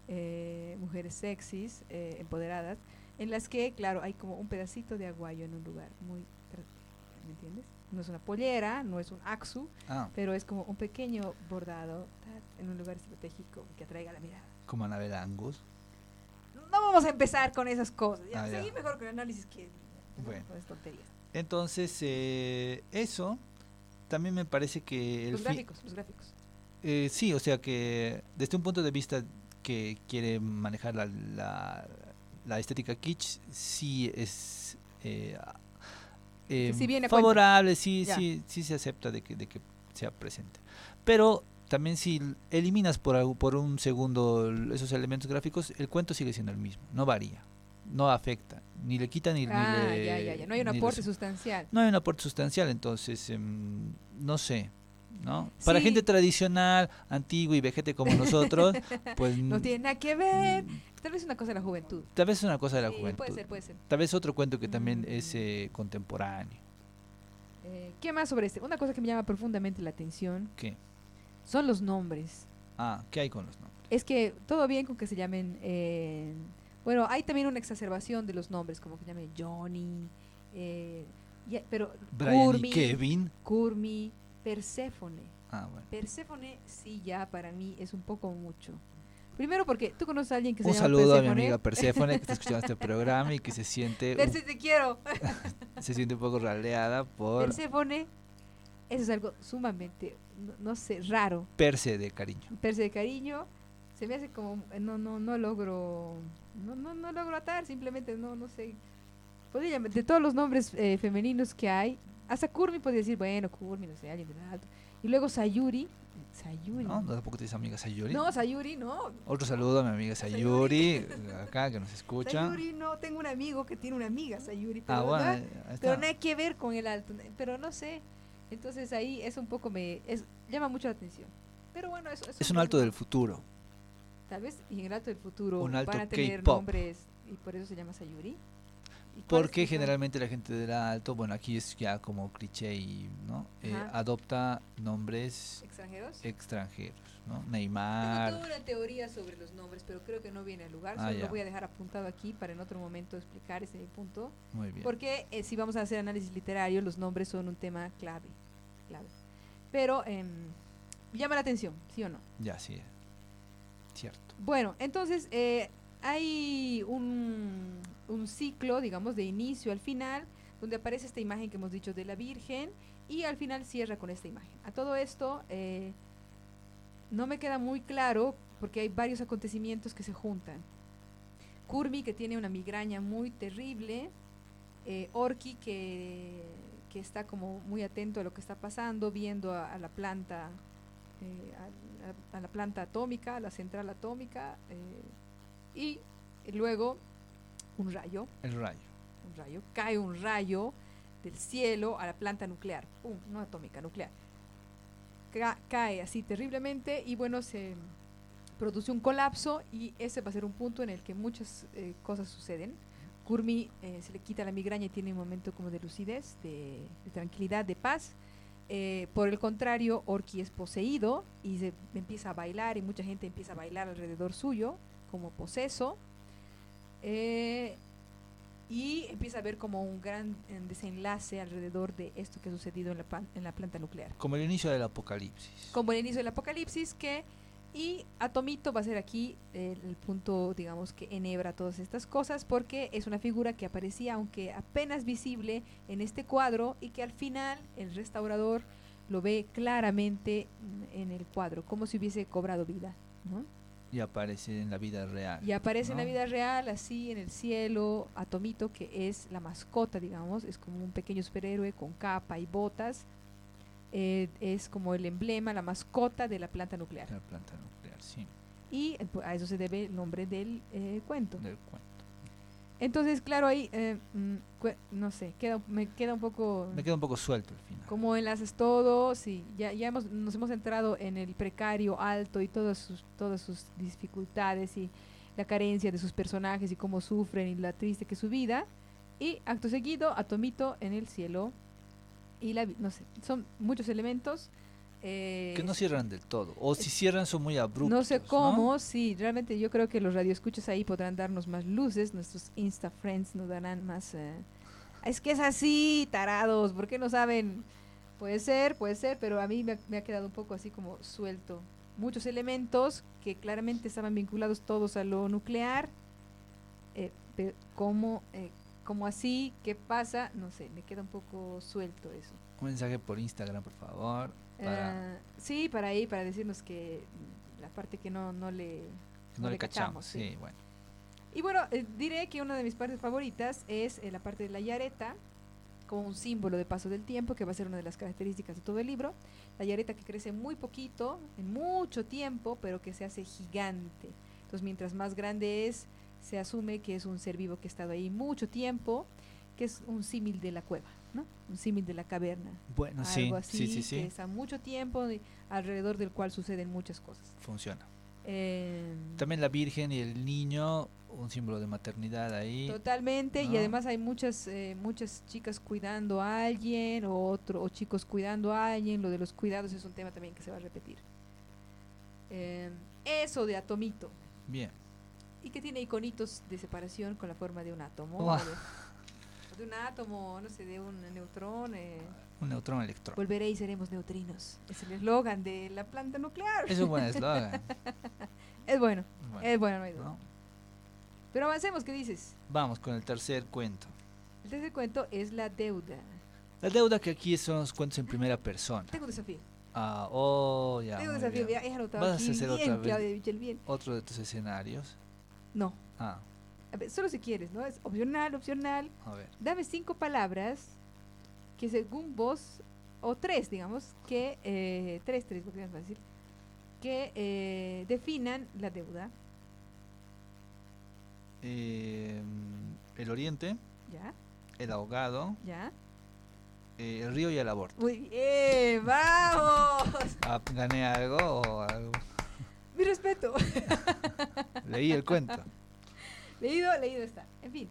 A: eh, mujeres sexys, eh, empoderadas, en las que, claro, hay como un pedacito de aguayo en un lugar muy... ¿Me entiendes? No es una pollera, no es un axu,
B: Ah,
A: pero es como un pequeño bordado en un lugar estratégico que atraiga la mirada.
B: como Anabel Angus.
A: No vamos a empezar con esas cosas. Ya,
B: Ah, ya.
A: seguir mejor con el análisis que
B: Bueno.
A: tonterías.
B: Entonces, eh, eso también me parece que
A: Los
B: fi-
A: gráficos, los gráficos.
B: eh, sí, o sea que desde un punto de vista que quiere manejar la, la, la estética kitsch, sí es eh, eh,
A: sí
B: favorable, sí,
A: Ya.
B: sí, sí se acepta de que, de que sea presente. Pero también si eliminas por, algo- por un segundo esos elementos gráficos, el cuento sigue siendo el mismo, no varía, no afecta, ni le quita ni, ni
A: Ah,
B: le...
A: ya, ya, ya. No hay un
B: le
A: aporte sustancial.
B: No hay un aporte sustancial, entonces, em, no sé, ¿no? Para
A: Sí.
B: gente tradicional, antigua y vejete como nosotros, pues
A: No tiene nada que ver. Tal vez una cosa de la juventud.
B: tal vez es una cosa de la
A: Sí,
B: juventud.
A: puede ser, puede ser.
B: Tal vez otro cuento que también
A: Mm.
B: es eh, contemporáneo.
A: Eh, ¿Qué más sobre este? Una cosa que me llama profundamente la atención
B: ¿Qué?
A: son los nombres.
B: Ah, ¿qué hay con los nombres?
A: Es que todo bien con que se llamen. eh, bueno, hay también una exacerbación de los nombres, como que llame Johnny, eh, ya- pero
B: Brian
A: Kurmi,
B: y Kevin.
A: Kurmi, Perséfone.
B: Ah, bueno.
A: Perséfone sí ya para mí es un poco mucho. Primero porque tú conoces a alguien que se
B: Un
A: llama
B: saludo a mi amiga Perséfone que está escuchando este programa y que se siente,
A: Perse te quiero.
B: se siente un poco raleada por
A: Perséfone, eso es algo sumamente, no, no sé, raro.
B: Perse de cariño.
A: Perse de cariño, se me hace como, no, no, no logro, no, no, no logro atar, simplemente no, no sé. Podría llamar- de todos los nombres eh, femeninos que hay, hasta Kurmi podría decir, bueno, Kurmi, no sé, alguien de alto. Y luego Sayuri, Sayuri.
B: ¿No? ¿No tampoco tienes amiga Sayuri?
A: No, Sayuri, no.
B: Otro saludo a mi amiga Sayuri, acá que nos escucha.
A: Sayuri, no, tengo un amigo que tiene una amiga, Sayuri, pero,
B: Ah, bueno, ahí está.
A: pero nada que ver con el alto, pero no sé. Entonces ahí es un poco, me es, llama mucho la atención. Pero bueno, eso, eso
B: es un alto del futuro.
A: Tal vez y en el alto del futuro
B: Un alto
A: van a tener nombres y por eso se llama Sayuri. ¿Y cuáles
B: Porque generalmente la gente del alto, bueno, aquí es ya como cliché y, ¿no? Eh, adopta nombres
A: extranjeros.
B: extranjeros, ¿no?
A: Tengo
B: Neymar.
A: toda una teoría sobre los nombres, pero creo que no viene al lugar.
B: Ah,
A: Solo lo voy a dejar apuntado aquí para en otro momento explicar ese punto.
B: Muy bien.
A: Porque eh, si vamos a hacer análisis literario, los nombres son un tema clave. clave. Pero em, llama la atención, ¿sí o no?
B: Ya, sí. Cierto.
A: Bueno, entonces eh, hay un, ciclo, digamos, de inicio al final, donde aparece esta imagen que hemos dicho de la Virgen y al final cierra con esta imagen. A todo esto, eh, no me queda muy claro porque hay varios acontecimientos que se juntan. Kurmi, que tiene una migraña muy terrible, eh, Orki, que, que está como muy atento a lo que está pasando, viendo a, la planta, eh, a, la- planta atómica, a la central atómica, y luego un rayo,
B: El rayo.
A: un rayo, cae un rayo del cielo a la planta nuclear, pum, no atómica, nuclear. Ca- cae así terriblemente y bueno, se produce un colapso y ese va a ser un punto en el que muchas eh, cosas suceden. Kurmi eh, se le quita la migraña y tiene un momento como de lucidez, de, de tranquilidad, de paz. Eh, por el contrario, Orki es poseído y se empieza a bailar y mucha gente empieza a bailar alrededor suyo como poseso. Eh, y empieza a haber como un gran eh, desenlace alrededor de esto que ha sucedido en la, pan- en la planta nuclear.
B: Como el inicio del apocalipsis.
A: Como el inicio del apocalipsis que y Atomito va a ser aquí eh, el punto, digamos, que enhebra todas estas cosas porque es una figura que aparecía, aunque apenas visible en este cuadro y que al final el restaurador lo ve claramente en el cuadro, como si hubiese cobrado vida. ¿no?
B: Y aparece en la vida real.
A: Y aparece en la vida real, así en el cielo, Atomito, que es la mascota, digamos, es como un pequeño superhéroe con capa y botas. eh, es como el emblema, la mascota de la planta nuclear.
B: La planta nuclear, sí.
A: Y eh, a eso se debe el nombre del eh, cuento.
B: Del cuento.
A: Entonces, claro, ahí, eh, mm, no sé, queda, me queda un poco...
B: Me queda un poco suelto al final.
A: ¿Cómo enlaces todo? Sí, ya, ya hemos, nos hemos entrado en el precario alto y todas sus, todas sus dificultades y la carencia de sus personajes y cómo sufren y la triste que es su vida. Y acto seguido, Atomito en el cielo. Y la, no sé, son muchos elementos. Eh,
B: Que no cierran del todo. O si cierran son muy abruptos.
A: no sé cómo, sí, realmente yo creo que los radioescuchas ahí podrán darnos más luces, nuestros Insta Friends nos darán más... eh, es que es así, tarados, ¿por qué no saben? Puede ser, puede ser, pero a mí me ha, me ha quedado un poco así como suelto. Muchos elementos que claramente estaban vinculados todos a lo nuclear, eh, pero ¿cómo, eh, cómo así? ¿Qué pasa? No sé, me queda un poco suelto eso.
B: Un mensaje por Instagram, por favor. Para
A: Eh, sí, para ahí, para decirnos que la parte que no, no le...
B: que no, le cachamos. Sí, bueno.
A: Y bueno, eh, diré que una de mis partes favoritas es eh, la parte de la yareta, como un símbolo de paso del tiempo, que va a ser una de las características de todo el libro. La yareta que crece muy poquito, en mucho tiempo, pero que se hace gigante. Entonces, mientras más grande es, se asume que es un ser vivo que ha estado ahí mucho tiempo, que es un símil de la cueva, ¿no? Un símil de la caverna.
B: Bueno, sí,
A: Algo así,
B: sí, sí,
A: que
B: sí.
A: está mucho tiempo y alrededor del cual suceden muchas cosas.
B: Funciona.
A: Eh,
B: También la Virgen y el niño, un símbolo de maternidad ahí.
A: Totalmente, y
B: ¿no?
A: además hay muchas eh, muchas chicas cuidando a alguien o otro o chicos cuidando a alguien. Lo de los cuidados es un tema también que se va a repetir. Eh, eso de atomito
B: Bien.
A: y que tiene iconitos de separación con la forma de un átomo,
B: Uah.
A: De, un átomo, no sé, de un neutrón. eh,
B: Un neutrón electrón.
A: volveré y seremos neutrinos. Es el eslogan de la planta nuclear.
B: Es un buen eslogan.
A: Es bueno,
B: Bueno,
A: es bueno, no hay duda.
B: ¿no?
A: Pero avancemos, ¿qué dices?
B: Vamos con el tercer cuento.
A: El tercer cuento es la deuda.
B: La deuda que aquí son los cuentos en primera persona.
A: Tengo un desafío.
B: Ah, oh, ya.
A: Tengo un desafío,
B: bien.
A: ya anotado
B: ¿Vas a
A: aquí
B: hacer
A: bien,
B: otra vez?
A: Claudia Michel, bien.
B: Otro de tus escenarios.
A: No,
B: Ah,
A: a ver, solo si quieres, ¿no? Es opcional, opcional.
B: a ver.
A: Dame cinco palabras que según vos, o tres, digamos, que, eh, tres, tres, porque es más fácil, que eh, definan la deuda,
B: Eh, el oriente,
A: ¿ya?
B: el ahogado,
A: ¿Ya?
B: eh, el río y el aborto.
A: Muy bien, ¡vamos!
B: Ah, ¿Gané algo o algo?
A: Mi respeto.
B: Leí el cuento.
A: Leído, leído está. En fin.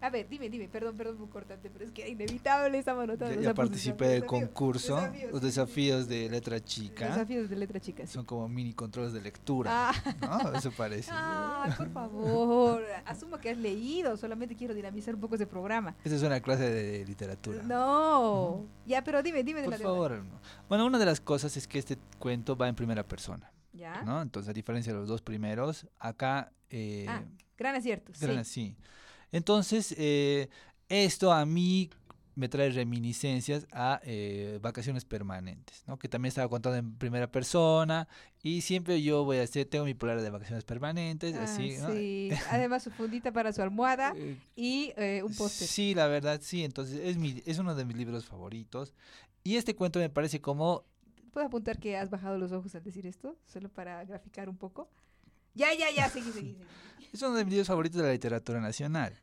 A: A ver, dime, dime, perdón, perdón por cortarte, pero es que era inevitable, estamos anotando.
B: Ya,
A: los
B: participé del concurso,
A: desafíos,
B: los desafíos de letra chica.
A: Desafíos de letra chica, sí.
B: Son como mini controles de lectura.
A: Ah,
B: ¿No? Eso parece.
A: Ay, por favor. Asumo que has leído, solamente quiero dinamizar un poco ese programa.
B: Esa es una clase de literatura.
A: No. Ya, pero dime, dime de
B: Por
A: la deuda.
B: favor. no. Bueno, una de las cosas es que este cuento va en primera persona,
A: Ya.
B: ¿no? Entonces, a diferencia de los dos primeros, acá... Eh,
A: Ah, gran acierto.
B: gran-
A: sí.
B: sí. Entonces, eh, esto a mí me trae reminiscencias a eh, vacaciones permanentes, ¿no? Que también estaba contando en primera persona y siempre yo voy a hacer, tengo mi polar de vacaciones permanentes,
A: Ah,
B: así, ¿no?
A: sí. Además su fundita para su almohada
B: Eh,
A: y eh, un póster.
B: Sí, la verdad, sí. Entonces es, mi, es uno de mis libros favoritos. Y este cuento me parece como...
A: ¿Puedo apuntar que has bajado los ojos al decir esto? Solo para graficar un poco. Ya, ya, ya, seguí, seguí. seguí.
B: Es uno de mis libros favoritos de la literatura nacional,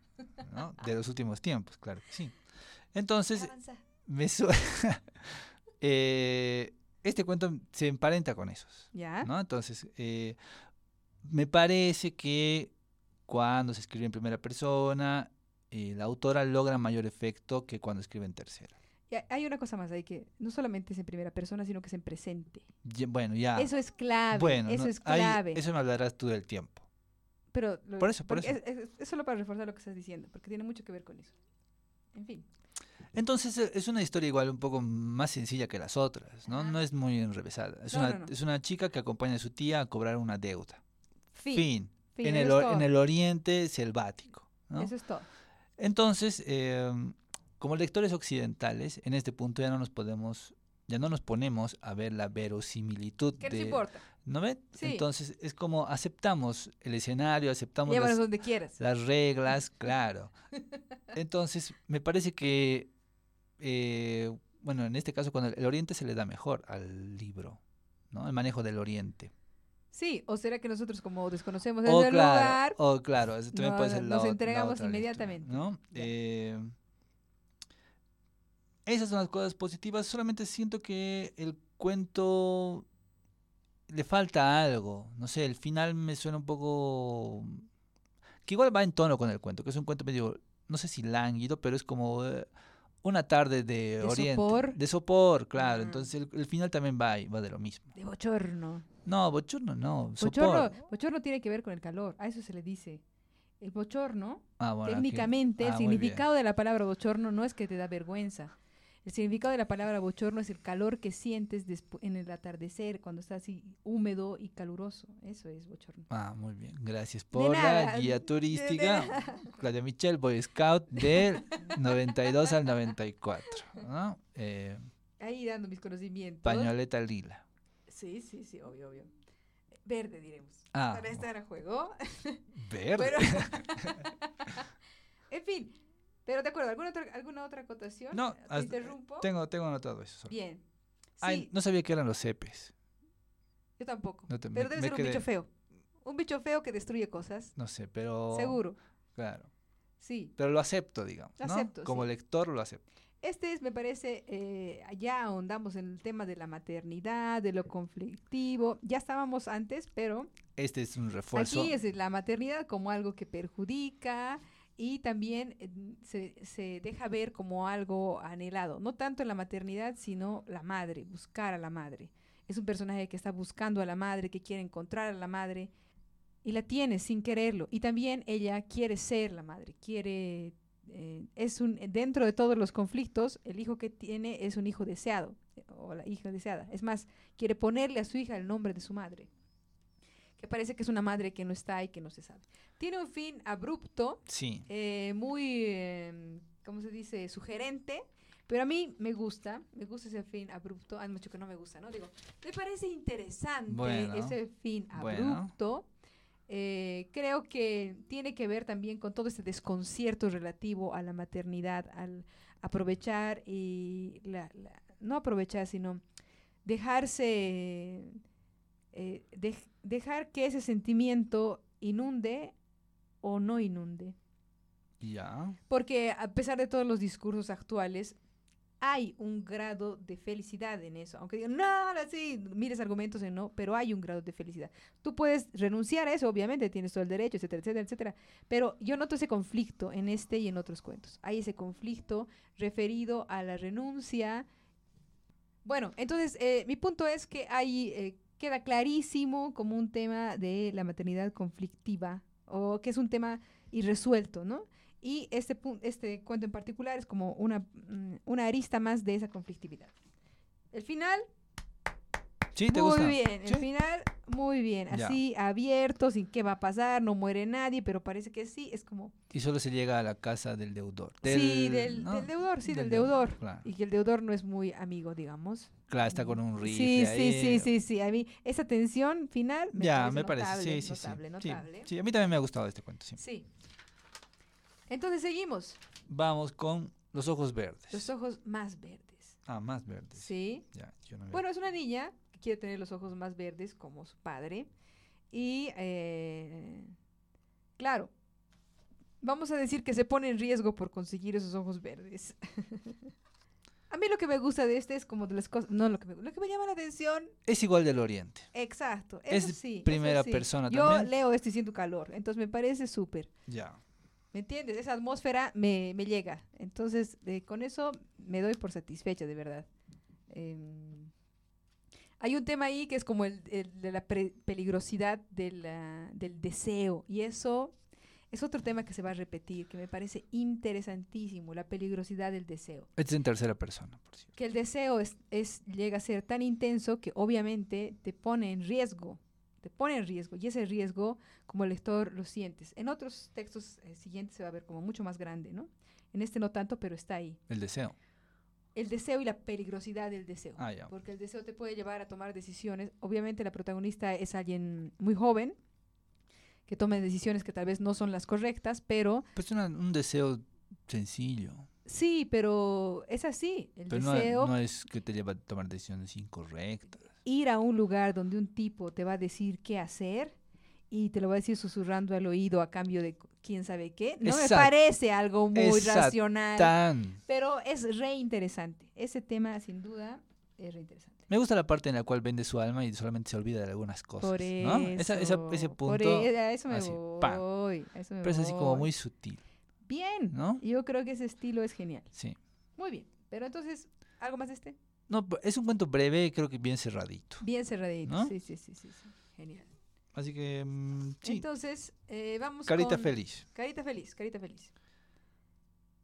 B: ¿no? De los últimos tiempos, claro que sí. Entonces,
A: Avanza.
B: me su- eh, este cuento se emparenta con esos,
A: ¿Ya?
B: ¿no? Entonces, eh, me parece que cuando se escribe en primera persona, eh, la autora logra mayor efecto que cuando escribe en tercera.
A: Y hay- una cosa más ahí que no solamente es en primera persona, sino que es en presente.
B: Ya- bueno, ya.
A: Eso es clave.
B: bueno,
A: eso
B: no,
A: es
B: ahí-
A: clave.
B: eso me hablarás tú del tiempo.
A: Pero lo-
B: Por eso, por eso.
A: Es, es- es solo para reforzar lo que estás diciendo, porque tiene mucho que ver con eso. En fin.
B: Entonces eh, es una historia igual un poco más sencilla que las otras, ¿no?
A: Ajá.
B: No es muy enrevesada. Es,
A: No,
B: una,
A: no,
B: es una chica que acompaña a su tía a cobrar una deuda.
A: Fin.
B: Fin.
A: Fin,
B: En, el, en el oriente selvático.
A: Eso es todo.
B: Entonces, eh, como lectores occidentales, en este punto ya no nos podemos, ya no nos ponemos a ver la verosimilitud
A: ¿Qué
B: de...
A: importa?
B: ¿No ven?
A: Sí.
B: Entonces es como aceptamos el escenario, aceptamos las,
A: donde quieras.
B: las reglas, claro. Entonces, me parece que, eh, bueno, en este caso, cuando el, el Oriente se le da mejor al libro, ¿no? El manejo del Oriente.
A: Sí, o será que nosotros como desconocemos el
B: O
A: lugar,
B: claro, o claro, eso también
A: no,
B: puede ser
A: nos
B: la
A: entregamos
B: otra lectura,
A: inmediatamente.
B: ¿no? Eh, esas son las cosas positivas, solamente siento que el cuento le falta algo, no sé, el final me suena un poco que igual va en tono con el cuento, que es un cuento medio, no sé si lánguido, pero es como eh, una tarde de,
A: ¿De
B: Oriente.
A: sopor?
B: De sopor, claro.
A: Ah.
B: Entonces el, el final también va, va de lo mismo.
A: de bochorno.
B: No, bochorno no,
A: Bochorno,
B: sopor.
A: bochorno tiene que ver con el calor, a eso se le dice. El bochorno,
B: Ah, bueno,
A: técnicamente,
B: Ah,
A: el
B: bien.
A: significado de la palabra bochorno no es que te da vergüenza. El significado de la palabra bochorno es el calor que sientes en el atardecer, cuando está así húmedo y caluroso. Eso es bochorno.
B: Ah, muy bien. Gracias por la guía turística. Claudia Michelle, Boy Scout, del 92 al 94. ¿no? Eh,
A: Ahí dando mis conocimientos.
B: pañoleta lila.
A: Sí, sí, sí, obvio, obvio. Verde, diremos.
B: Ah,
A: Para estar a juego.
B: Verde.
A: Pero- en fin. Pero de acuerdo, ¿alguna otra, alguna otra acotación?
B: No,
A: ¿Te interrumpo?
B: Tengo, tengo anotado eso. solo.
A: Bien. Sí,
B: Ay, no sabía que eran los cepes.
A: yo tampoco.
B: no te-
A: pero
B: me-
A: debe
B: me
A: ser un
B: quedé-
A: bicho feo. Un bicho feo que destruye cosas.
B: No sé, pero.
A: Seguro.
B: Claro.
A: Sí.
B: Pero lo acepto, digamos.
A: Lo
B: ¿no?
A: acepto,
B: Como
A: sí.
B: lector lo acepto.
A: Este es, me parece, eh, ya ahondamos en el tema de la maternidad, de lo conflictivo. Ya estábamos antes, pero
B: Este es un refuerzo.
A: Aquí es la maternidad como algo que perjudica y también se, se deja ver como algo anhelado, no tanto en la maternidad, sino la madre, buscar a la madre. Es un personaje que está buscando a la madre, que quiere encontrar a la madre y la tiene sin quererlo. Y también ella quiere ser la madre, quiere... eh, es un dentro de todos los conflictos el hijo que tiene es un hijo deseado o la hija deseada es más quiere ponerle a su hija el nombre de su madre que parece que es una madre que no está y que no se sabe. Tiene un fin abrupto,
B: Sí.
A: eh, muy, eh, ¿cómo se dice?, sugerente, pero a mí me gusta, me gusta ese fin abrupto, hay mucho que no me gusta, ¿no? Digo, me parece interesante
B: Bueno,
A: ese fin
B: bueno.
A: abrupto. Eh, creo que tiene que ver también con todo este desconcierto relativo a la maternidad, al aprovechar y la- la- no aprovechar, sino dejarse, eh, dej- dejar que ese sentimiento inunde o no inunde.
B: Ya.
A: Porque a pesar de todos los discursos actuales, hay un grado de felicidad en eso. Aunque digan, no, así, mires argumentos en no, pero hay un grado de felicidad. Tú puedes renunciar a eso, obviamente, tienes todo el derecho, etcétera, etcétera, etcétera. Pero yo noto ese conflicto en este y en otros cuentos. Hay ese conflicto referido a la renuncia. Bueno, entonces, eh, mi punto es que ahí eh, queda clarísimo como un tema de la maternidad conflictiva, o que es un tema irresuelto, ¿no? Y este, este cuento en particular es como una, mm, una arista más de esa conflictividad. El final,
B: ¿Sí? ¿Te
A: muy
B: gusta?
A: bien, el
B: ¿Sí?
A: final, muy bien.
B: Ya.
A: Así, abierto, sin qué va a pasar, no muere nadie, pero parece que sí, es como...
B: Y solo se llega a la casa del deudor.
A: sí, del,
B: ¿no?
A: del deudor, sí, del,
B: Del
A: deudor.
B: Claro.
A: Y que el deudor no es muy amigo, digamos.
B: Claro, está con un rifle
A: Sí, sí,
B: ahí.
A: sí, sí, sí. A mí, esa tensión final me
B: ya,
A: parece
B: me parece.
A: notable,
B: sí, sí, sí.
A: notable,
B: Sí,
A: notable.
B: sí, a mí también me ha gustado este cuento. sí.
A: Sí. Entonces seguimos.
B: Vamos con los ojos verdes.
A: Los ojos más verdes.
B: Ah, más verdes.
A: Sí.
B: Ya, yo no.
A: Bueno, es una niña que quiere tener los ojos más verdes como su padre. Y, eh, claro, vamos a decir que se pone en riesgo por conseguir esos ojos verdes. a mí lo que me gusta de este es como de las cosas, no lo que me, lo que me llama la atención,
B: Es igual del Oriente.
A: exacto,
B: Es
A: eso sí. eso
B: primera
A: sí.
B: persona
A: Yo
B: también.
A: leo esto y siento calor, entonces me parece súper.
B: Ya.
A: ¿Me entiendes? Esa atmósfera me, me llega. Entonces, eh, con eso me doy por satisfecha, de verdad. Em, hay un tema ahí que es como el, el de la peligrosidad de la- del deseo. Y eso es otro tema que se va a repetir, que me parece interesantísimo, la peligrosidad del deseo.
B: Es en tercera persona, por cierto.
A: Que el deseo es, es- llega a ser tan intenso que obviamente te pone en riesgo. Te pone en riesgo. Y ese riesgo, como lector, lo sientes. En otros textos eh, siguientes se va a ver como mucho más grande, ¿no? En este no tanto, pero está ahí.
B: El deseo.
A: El deseo y la peligrosidad del deseo.
B: Ah, ya.
A: Porque el deseo te puede llevar a tomar decisiones. Obviamente la protagonista es alguien muy joven, que toma decisiones que tal vez no son las correctas, pero
B: Pues una- un deseo sencillo.
A: sí, pero es así. El
B: Pero no,
A: deseo,
B: no es que te lleva a tomar decisiones incorrectas.
A: ir a un lugar donde un tipo te va a decir qué hacer y te lo va a decir susurrando al oído a cambio de quién sabe qué, no me parece algo muy
B: Exact-
A: racional, pero es re interesante. Ese tema, sin duda, es re interesante.
B: Me gusta la parte en la cual vende su alma y solamente se olvida de algunas cosas.
A: Por
B: ¿no?
A: eso.
B: Esa- esa- ese
A: por
B: punto.
A: e- a eso me
B: así,
A: voy. eso me
B: Pero es así como
A: voy.
B: muy sutil.
A: Bien.
B: ¿no?
A: Yo creo que ese estilo es genial.
B: Sí.
A: Muy bien. Pero entonces, ¿algo más de este?
B: No, es un cuento breve, creo que bien cerradito.
A: Bien cerradito.
B: ¿No?
A: Sí, sí, sí, sí, sí. Genial.
B: Así que, mm, sí.
A: Entonces, eh, vamos
B: Carita
A: con-
B: feliz.
A: Carita feliz, carita feliz.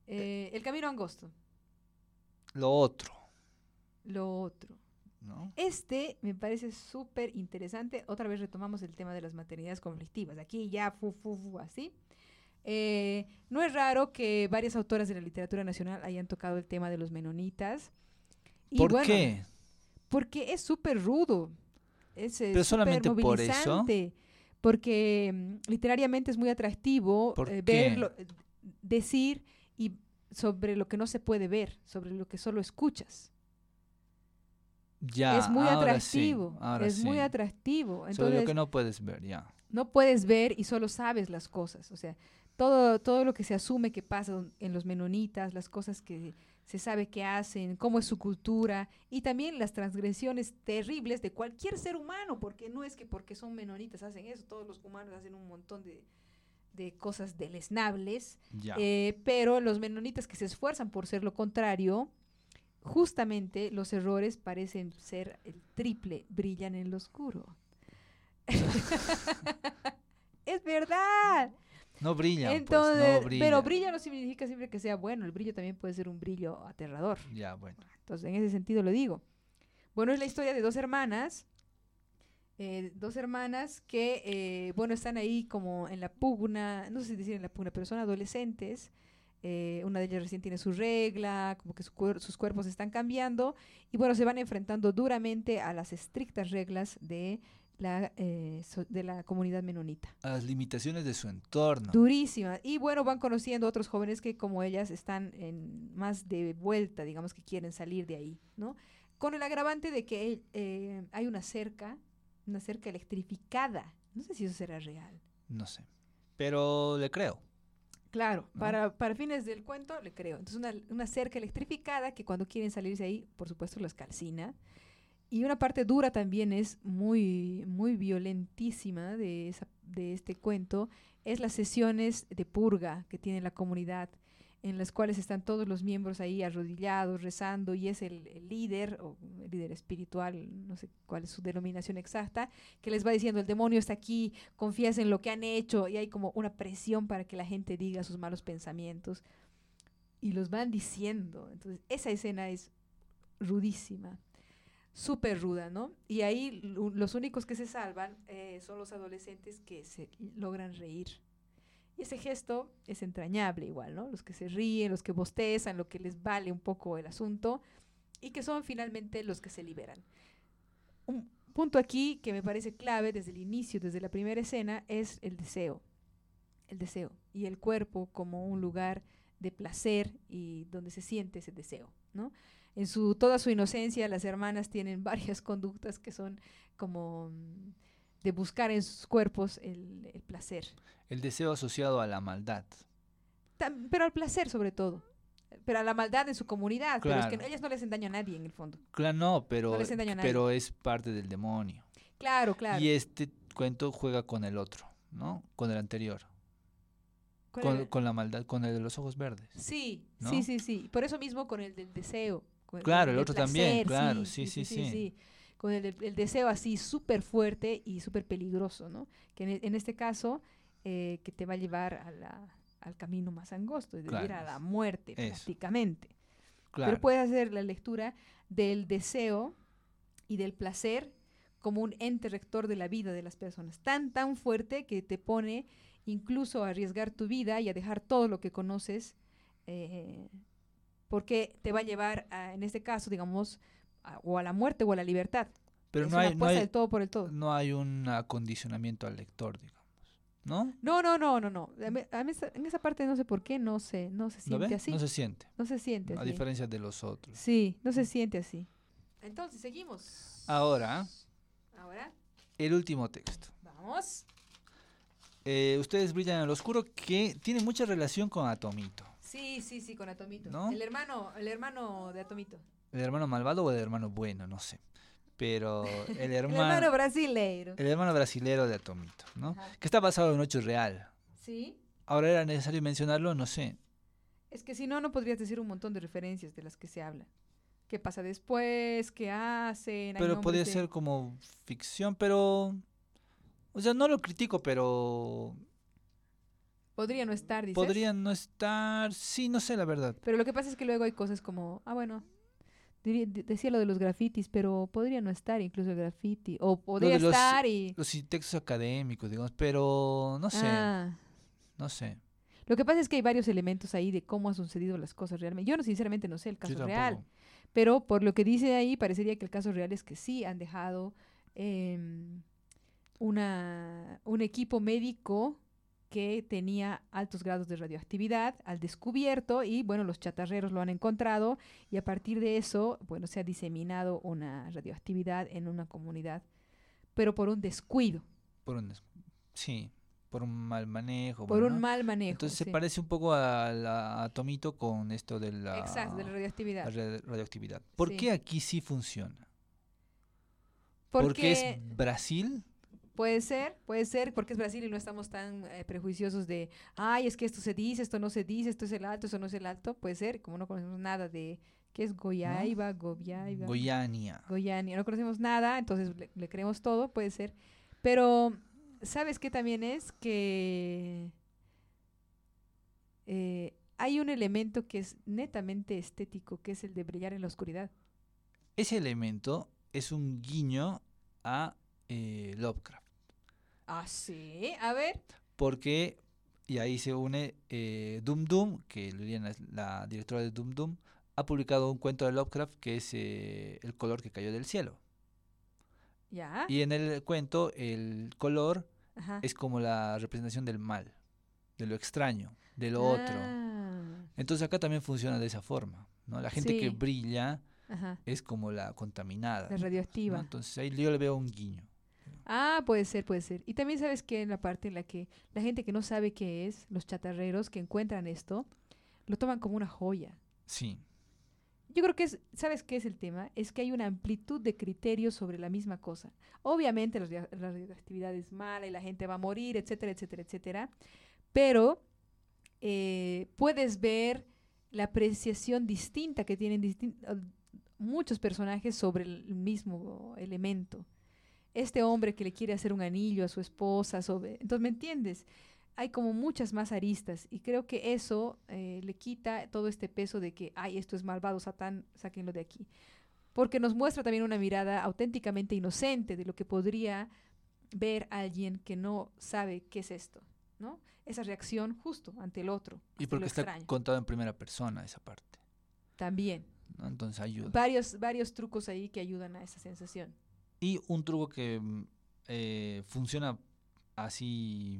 A: Eh, el camino angosto,
B: Lo otro,
A: lo otro.
B: ¿no?
A: Este me parece súper interesante. Otra vez retomamos el tema de las maternidades conflictivas. Aquí ya, fu, fu, fu, así. Eh, no es raro que varias autoras de la literatura nacional hayan tocado el tema de los menonitas. Y
B: ¿Por
A: bueno,
B: qué?
A: Porque es súper rudo. Es,
B: Pero solamente por eso.
A: Porque mm, literariamente es muy atractivo
B: ¿Por
A: eh, verlo, eh, decir y sobre lo que no se puede ver, sobre lo que solo escuchas.
B: Ya,
A: es muy
B: ahora sí,
A: atractivo.
B: ahora
A: es muy atractivo.
B: Sobre
A: Entonces,
B: lo que no puedes ver, ya.
A: no puedes ver y solo sabes las cosas. O sea, todo, todo lo que se asume que pasa en los menonitas, las cosas que se sabe que hacen, cómo es su cultura y también las transgresiones terribles de cualquier ser humano, porque no es que porque son menonitas hacen eso, todos los humanos hacen un montón de, de cosas deleznables, eh, pero los menonitas que se esfuerzan por ser lo contrario, justamente los errores parecen ser el triple, brillan en lo oscuro. es verdad.
B: No brillan,
A: Entonces,
B: pues, no brillan.
A: pero brilla no significa siempre que sea bueno, el brillo también puede ser un brillo aterrador.
B: Ya, bueno.
A: Entonces, en ese sentido lo digo. Bueno, es la historia de dos hermanas, eh, dos hermanas que, eh, bueno, están ahí como en la pugna, no sé si decir en la pugna, pero son adolescentes. eh, una de ellas recién tiene su regla, como que su cuer- sus cuerpos están cambiando y bueno, se van enfrentando duramente a las estrictas reglas de la, eh, so- de la comunidad menonita.
B: A las limitaciones de su entorno.
A: Durísima. Y bueno, van conociendo otros jóvenes que como ellas están en más de vuelta, digamos que quieren salir de ahí, ¿no? Con el agravante de que eh, hay una cerca, una cerca electrificada. No sé si eso será real.
B: No sé. Pero le creo.
A: Claro,
B: ¿No?
A: para, para fines del cuento le creo. Entonces una, una cerca electrificada que cuando quieren salirse ahí, por supuesto, los calcina. Y una parte dura también es muy, muy violentísima de, esa, de este cuento, es las sesiones de purga que tiene la comunidad, en las cuales están todos los miembros ahí arrodillados, rezando, y es el, líder, o el líder espiritual, no sé cuál es su denominación exacta, que les va diciendo, el demonio está aquí, confías en lo que han hecho, y hay como una presión para que la gente diga sus malos pensamientos, y los van diciendo. Entonces, esa escena es rudísima. Súper ruda, ¿no? Y ahí los únicos que se salvan eh, son los adolescentes que se logran reír. Y ese gesto es entrañable igual, ¿no? Los que se ríen, los que bostezan, lo que les vale un poco el asunto y que son finalmente los que se liberan. Un punto aquí que me parece clave desde el inicio, desde la primera escena, es el deseo. El deseo y el cuerpo como un lugar de placer y donde se siente ese deseo, ¿no? En su toda su inocencia las hermanas tienen varias conductas que son como mm, de buscar en sus cuerpos el, placer.
B: El deseo asociado a la maldad.
A: pero al placer sobre todo. Pero a la maldad en su comunidad. Pero es que ellas no les daño a nadie en el fondo.
B: Claro, no, pero, pero es parte del demonio.
A: Claro, claro.
B: Y este cuento juega con el otro, ¿no? Con el anterior. Con, la maldad, con el de los ojos verdes.
A: Sí, sí, sí, sí. Por eso mismo con el del deseo
B: claro, el, otro también, claro, sí, sí, sí.
A: Con el, deseo así súper fuerte y súper peligroso, ¿no? Que en, este caso, eh, que te va a llevar a la, al camino más angosto, es decir, a la muerte prácticamente. Pero puedes hacer la lectura del deseo y del placer como un ente rector de la vida de las personas, tan, tan fuerte que te pone incluso a arriesgar tu vida y a dejar todo lo que conoces eh, porque te va a llevar, en este caso, digamos, o a la muerte o a la libertad.
B: Pero no hay, no hay, todo por el todo. No hay un acondicionamiento al lector, digamos, ¿no?
A: No, no, no, no, no. en esa parte no sé por qué no se, no se siente así.
B: No se siente.
A: No se siente
B: A diferencia de los otros.
A: Sí, no se siente así. Entonces, seguimos.
B: Ahora.
A: Ahora.
B: El último texto.
A: Vamos.
B: Eh, ustedes brillan en el oscuro que tiene mucha relación con Atomito.
A: Sí, sí, sí, con Atomito. El hermano, el hermano de Atomito.
B: ¿El hermano malvado o el hermano bueno? No sé. Pero el hermano...
A: el hermano brasileiro.
B: El hermano brasilero de Atomito, ¿no? Que está basado en un hecho real.
A: Sí.
B: Ahora era necesario mencionarlo, no sé.
A: Es que si no, no podrías decir un montón de referencias de las que se habla. ¿Qué pasa después? ¿Qué hacen?
B: Pero podría ser como ficción, pero... O sea, no lo critico, pero
A: Podría no estar, dices.
B: Podría no estar, sí, no sé la verdad.
A: Pero lo que pasa es que luego hay cosas como, ah, bueno, decía lo de los grafitis, pero podría no estar incluso el graffiti. O podría estar y...
B: Los textos académicos, digamos, pero no sé. Ah. No sé.
A: Lo que pasa es que hay varios elementos ahí de cómo han sucedido las cosas realmente. Yo no, sinceramente no sé el caso real. Pero por lo que dice ahí, parecería que el caso real es que sí han dejado em, una, un equipo médico que tenía altos grados de radioactividad al descubierto y bueno, los chatarreros lo han encontrado y a partir de eso, bueno, se ha diseminado una radioactividad en una comunidad, pero por un descuido.
B: Por un sí, por un mal manejo.
A: Por un mal manejo.
B: Entonces se parece un poco a, Tomito con esto de la,
A: Exacto, de la radioactividad.
B: radioactividad. ¿Por qué aquí sí funciona? Porque, es Brasil
A: Puede ser, puede ser, porque es Brasil y no estamos tan eh, prejuiciosos de, ay, es que esto se dice, esto no se dice, esto es el alto, esto no es el alto. Puede ser, como no conocemos nada de qué es Goyaiba, ¿No?
B: Goyania.
A: Goyania, no conocemos nada, entonces le, creemos todo, puede ser. Pero, ¿sabes qué también es? Que eh, hay un elemento que es netamente estético, que es el de brillar en la oscuridad.
B: Ese elemento es un guiño a eh, Lovecraft.
A: Ah, sí, a ver.
B: Porque, y ahí se une eh, Doom Doom, que Liliana es la directora de Doom Doom, ha publicado un cuento de Lovecraft que es eh, El color que cayó del cielo.
A: Ya.
B: Y en el cuento el color es como la representación del mal, de lo extraño, de lo otro. Ah. Entonces acá también funciona de esa forma. ¿no? La gente que brilla es como la contaminada.
A: La radioactiva.
B: Entonces ahí yo le veo un guiño.
A: Ah, puede ser, puede ser. Y también sabes que en la parte en la que la gente que no sabe qué es, los chatarreros que encuentran esto, lo toman como una joya.
B: Sí.
A: Yo creo que es, ¿sabes qué es el tema? Es que hay una amplitud de criterios sobre la misma cosa. Obviamente la, radioactividad es mala y la gente va a morir, etcétera, etcétera, etcétera. Pero eh, puedes ver la apreciación distinta que tienen muchos personajes sobre el mismo elemento este hombre que le quiere hacer un anillo a su esposa, sobre... entonces, ¿me entiendes? Hay como muchas más aristas y creo que eso eh, le quita todo este peso de que, ay, esto es malvado, Satán, sáquenlo de aquí. porque nos muestra también una mirada auténticamente inocente de lo que podría ver alguien que no sabe qué es esto, ¿no? Esa reacción justo ante el otro.
B: Y porque está contado en primera persona esa parte.
A: También.
B: Entonces ayuda.
A: Varios, varios trucos ahí que ayudan a esa sensación.
B: Y un truco que mm, eh, funciona así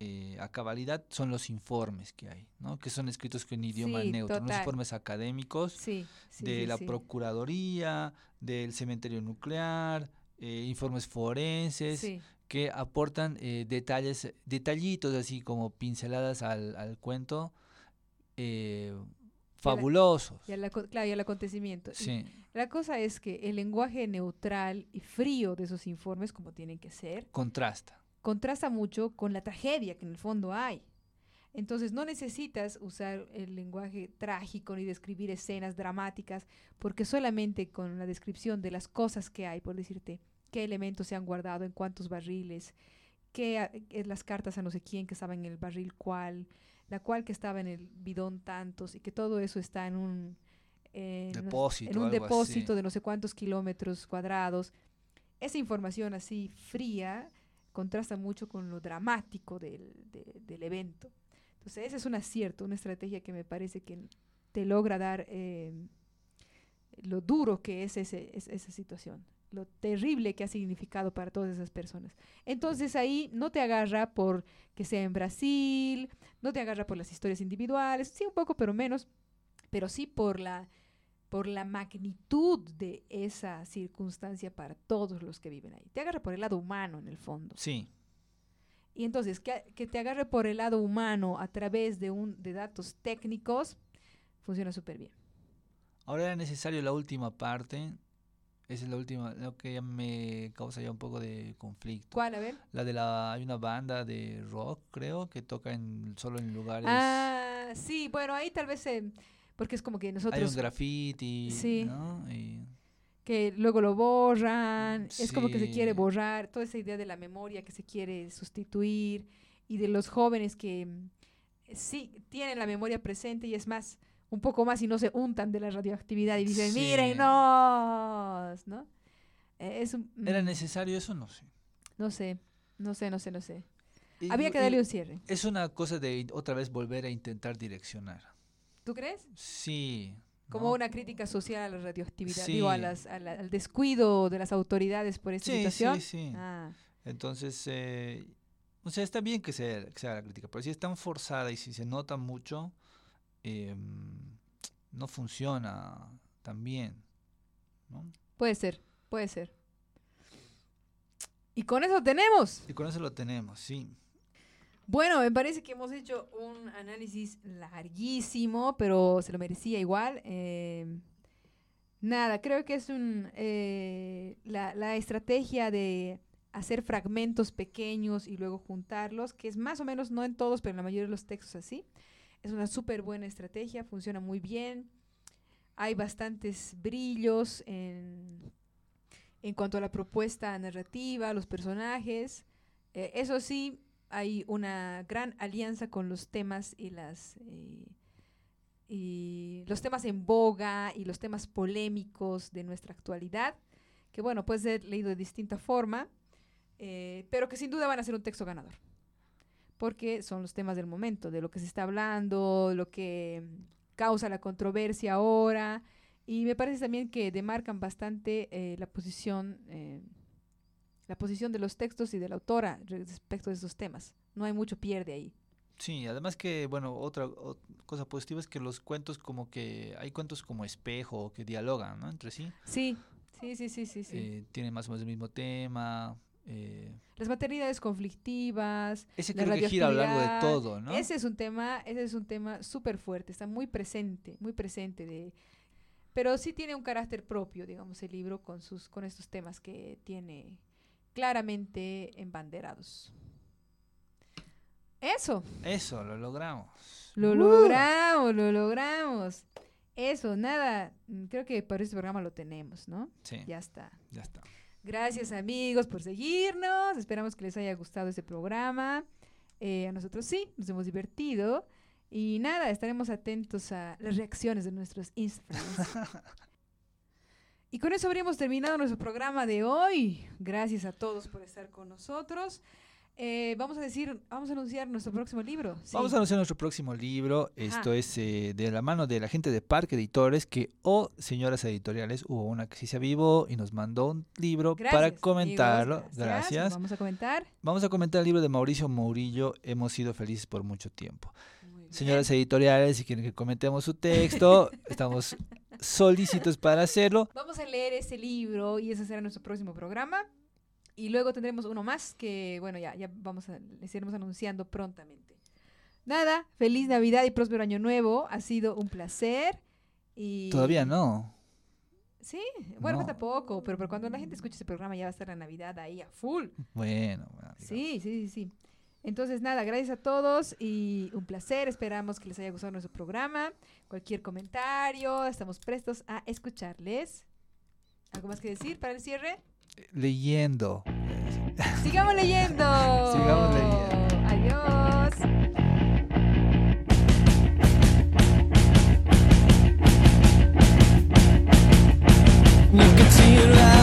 B: eh, a cabalidad son los informes que hay, ¿no? que son escritos con idioma neutro, los informes académicos de la Procuraduría, del Cementerio Nuclear, eh, informes forenses, que aportan eh, detalles, detallitos así como pinceladas al, al cuento. Fabulosos.
A: Y, claro, y al acontecimiento. la cosa es que el lenguaje neutral y frío de esos informes, como tienen que ser,
B: contrasta
A: contrasta mucho con la tragedia que en el fondo hay. Entonces no necesitas usar el lenguaje trágico ni describir escenas dramáticas, porque solamente con la descripción de las cosas que hay, por decirte, qué elementos se han guardado en cuántos barriles, qué es las cartas a no sé quién que estaba en el barril cuál, la cual que estaba en el bidón tantos, y que todo eso está en un
B: depósito,
A: en un depósito de no sé cuántos kilómetros cuadrados. Esa información así fría contrasta mucho con lo dramático del, del evento. Entonces, ese es un acierto, una estrategia que me parece que te logra dar eh, lo duro que es, ese, esa situación, lo terrible que ha significado para todas esas personas. Entonces ahí no te agarra por que sea en Brasil, no te agarra por las historias individuales, sí un poco, pero menos, pero sí por la por la magnitud de esa circunstancia para todos los que viven ahí. Te agarra por el lado humano, en el fondo.
B: Sí.
A: Y entonces, que, te agarre por el lado humano a través de, un, de datos técnicos, funciona súper bien.
B: Ahora era necesario la última parte. Esa es la última, lo que ya me causa ya un poco de conflicto.
A: ¿Cuál? A ver.
B: La de la, hay una banda de rock, creo, que toca en, solo en lugares...
A: Ah, sí, bueno, ahí tal vez... se porque es como que nosotros...
B: Hay un graffiti,
A: sí, Que luego lo borran, es como que se quiere borrar, toda esa idea de la memoria que se quiere sustituir y de los jóvenes que mm, sí tienen la memoria presente y es más, un poco más y no se untan de la radioactividad y dicen, miren, no, ¿no?
B: Eh, es ¿Era mm, necesario eso? No sé.
A: No sé, no sé, no sé, no sé. Había que darle un cierre.
B: Es una cosa de otra vez volver a intentar direccionar.
A: ¿Tú crees?
B: Sí.
A: Como una crítica social a la radioactividad, digo, a las, al descuido de las autoridades por esta situación.
B: Sí, sí, ah. Entonces, eh, o sea, está bien que sea, que sea la crítica, pero si es tan forzada y si se nota mucho, em, no funciona tan bien. ¿no?
A: Puede ser, puede ser. Y con eso tenemos.
B: Y con eso lo tenemos, sí.
A: Bueno, me parece que hemos hecho un análisis larguísimo, pero se lo merecía igual. Eh, nada, creo que es un, eh, la, estrategia de hacer fragmentos pequeños y luego juntarlos, que es más o menos, no en todos, pero en la mayoría de los textos así. Es una súper buena estrategia, funciona muy bien. Hay bastantes brillos en, en cuanto a la propuesta narrativa, los personajes. Eh, eso sí, hay una gran alianza con los temas y las eh, y los temas en boga y los temas polémicos de nuestra actualidad, que bueno, puede ser leído de distinta forma, eh, pero que sin duda van a ser un texto ganador, porque son los temas del momento, de lo que se está hablando, lo que causa la controversia ahora, y me parece también que demarcan bastante eh, la posición la posición de los textos y de la autora respecto de esos temas. No hay mucho pierde ahí.
B: Sí, además que, bueno, otra cosa positiva es que los cuentos como que, hay cuentos como espejo que dialogan, ¿no? Entre sí.
A: Sí, sí, sí, sí, sí. sí.
B: Eh, tienen más o menos el mismo tema. Eh.
A: Las maternidades conflictivas.
B: Ese creo que gira a lo largo de todo, ¿no?
A: Ese es un tema, ese es un tema súper fuerte, está muy presente, muy presente de... Pero sí tiene un carácter propio, digamos, el libro con, sus, con estos temas que tiene claramente embanderados. Eso.
B: Eso, lo logramos.
A: Lo logramos, lo logramos. Eso, nada, creo que para este programa lo tenemos, ¿no?
B: Sí.
A: Ya está.
B: Ya está.
A: Gracias amigos por seguirnos. Esperamos que les haya gustado este programa. Eh, a nosotros sí, nos hemos divertido. Y nada, estaremos atentos a las reacciones de nuestros Instagrams. Y con eso habríamos terminado nuestro programa de hoy. Gracias a todos por estar con nosotros. Eh, vamos a decir, vamos a anunciar nuestro próximo libro. Sí.
B: Vamos a anunciar nuestro próximo libro. Esto es eh, de la mano de la gente de Parque Editores, que, o señoras editoriales, hubo una que sí se avivó y nos mandó un libro
A: Gracias,
B: para
A: amigos,
B: comentarlo.
A: gracias.
B: Gracias.
A: Vamos a comentar.
B: Vamos a comentar el libro de Mauricio Mourillo, Hemos sido felices por mucho tiempo. Señoras editoriales, si quieren que comentemos su texto, estamos solícitos para hacerlo.
A: Vamos a leer ese libro y ese será nuestro próximo programa. Y luego tendremos uno más que, bueno, ya, ya vamos a, les iremos anunciando prontamente. Nada, feliz Navidad y próspero Año Nuevo. Ha sido un placer. Y
B: Todavía no.
A: Sí, bueno,
B: No.
A: falta poco, pero, pero cuando la gente escuche ese programa ya va a estar la Navidad ahí a full.
B: Bueno, bueno.
A: Sí, sí, sí, sí. Entonces, nada, gracias a todos y un placer. Esperamos que les haya gustado nuestro programa. Cualquier comentario, estamos prestos a escucharles. ¿Algo más que decir para el cierre?
B: leyendo.
A: Sigamos leyendo.
B: Sigamos leyendo. Adiós. You can see.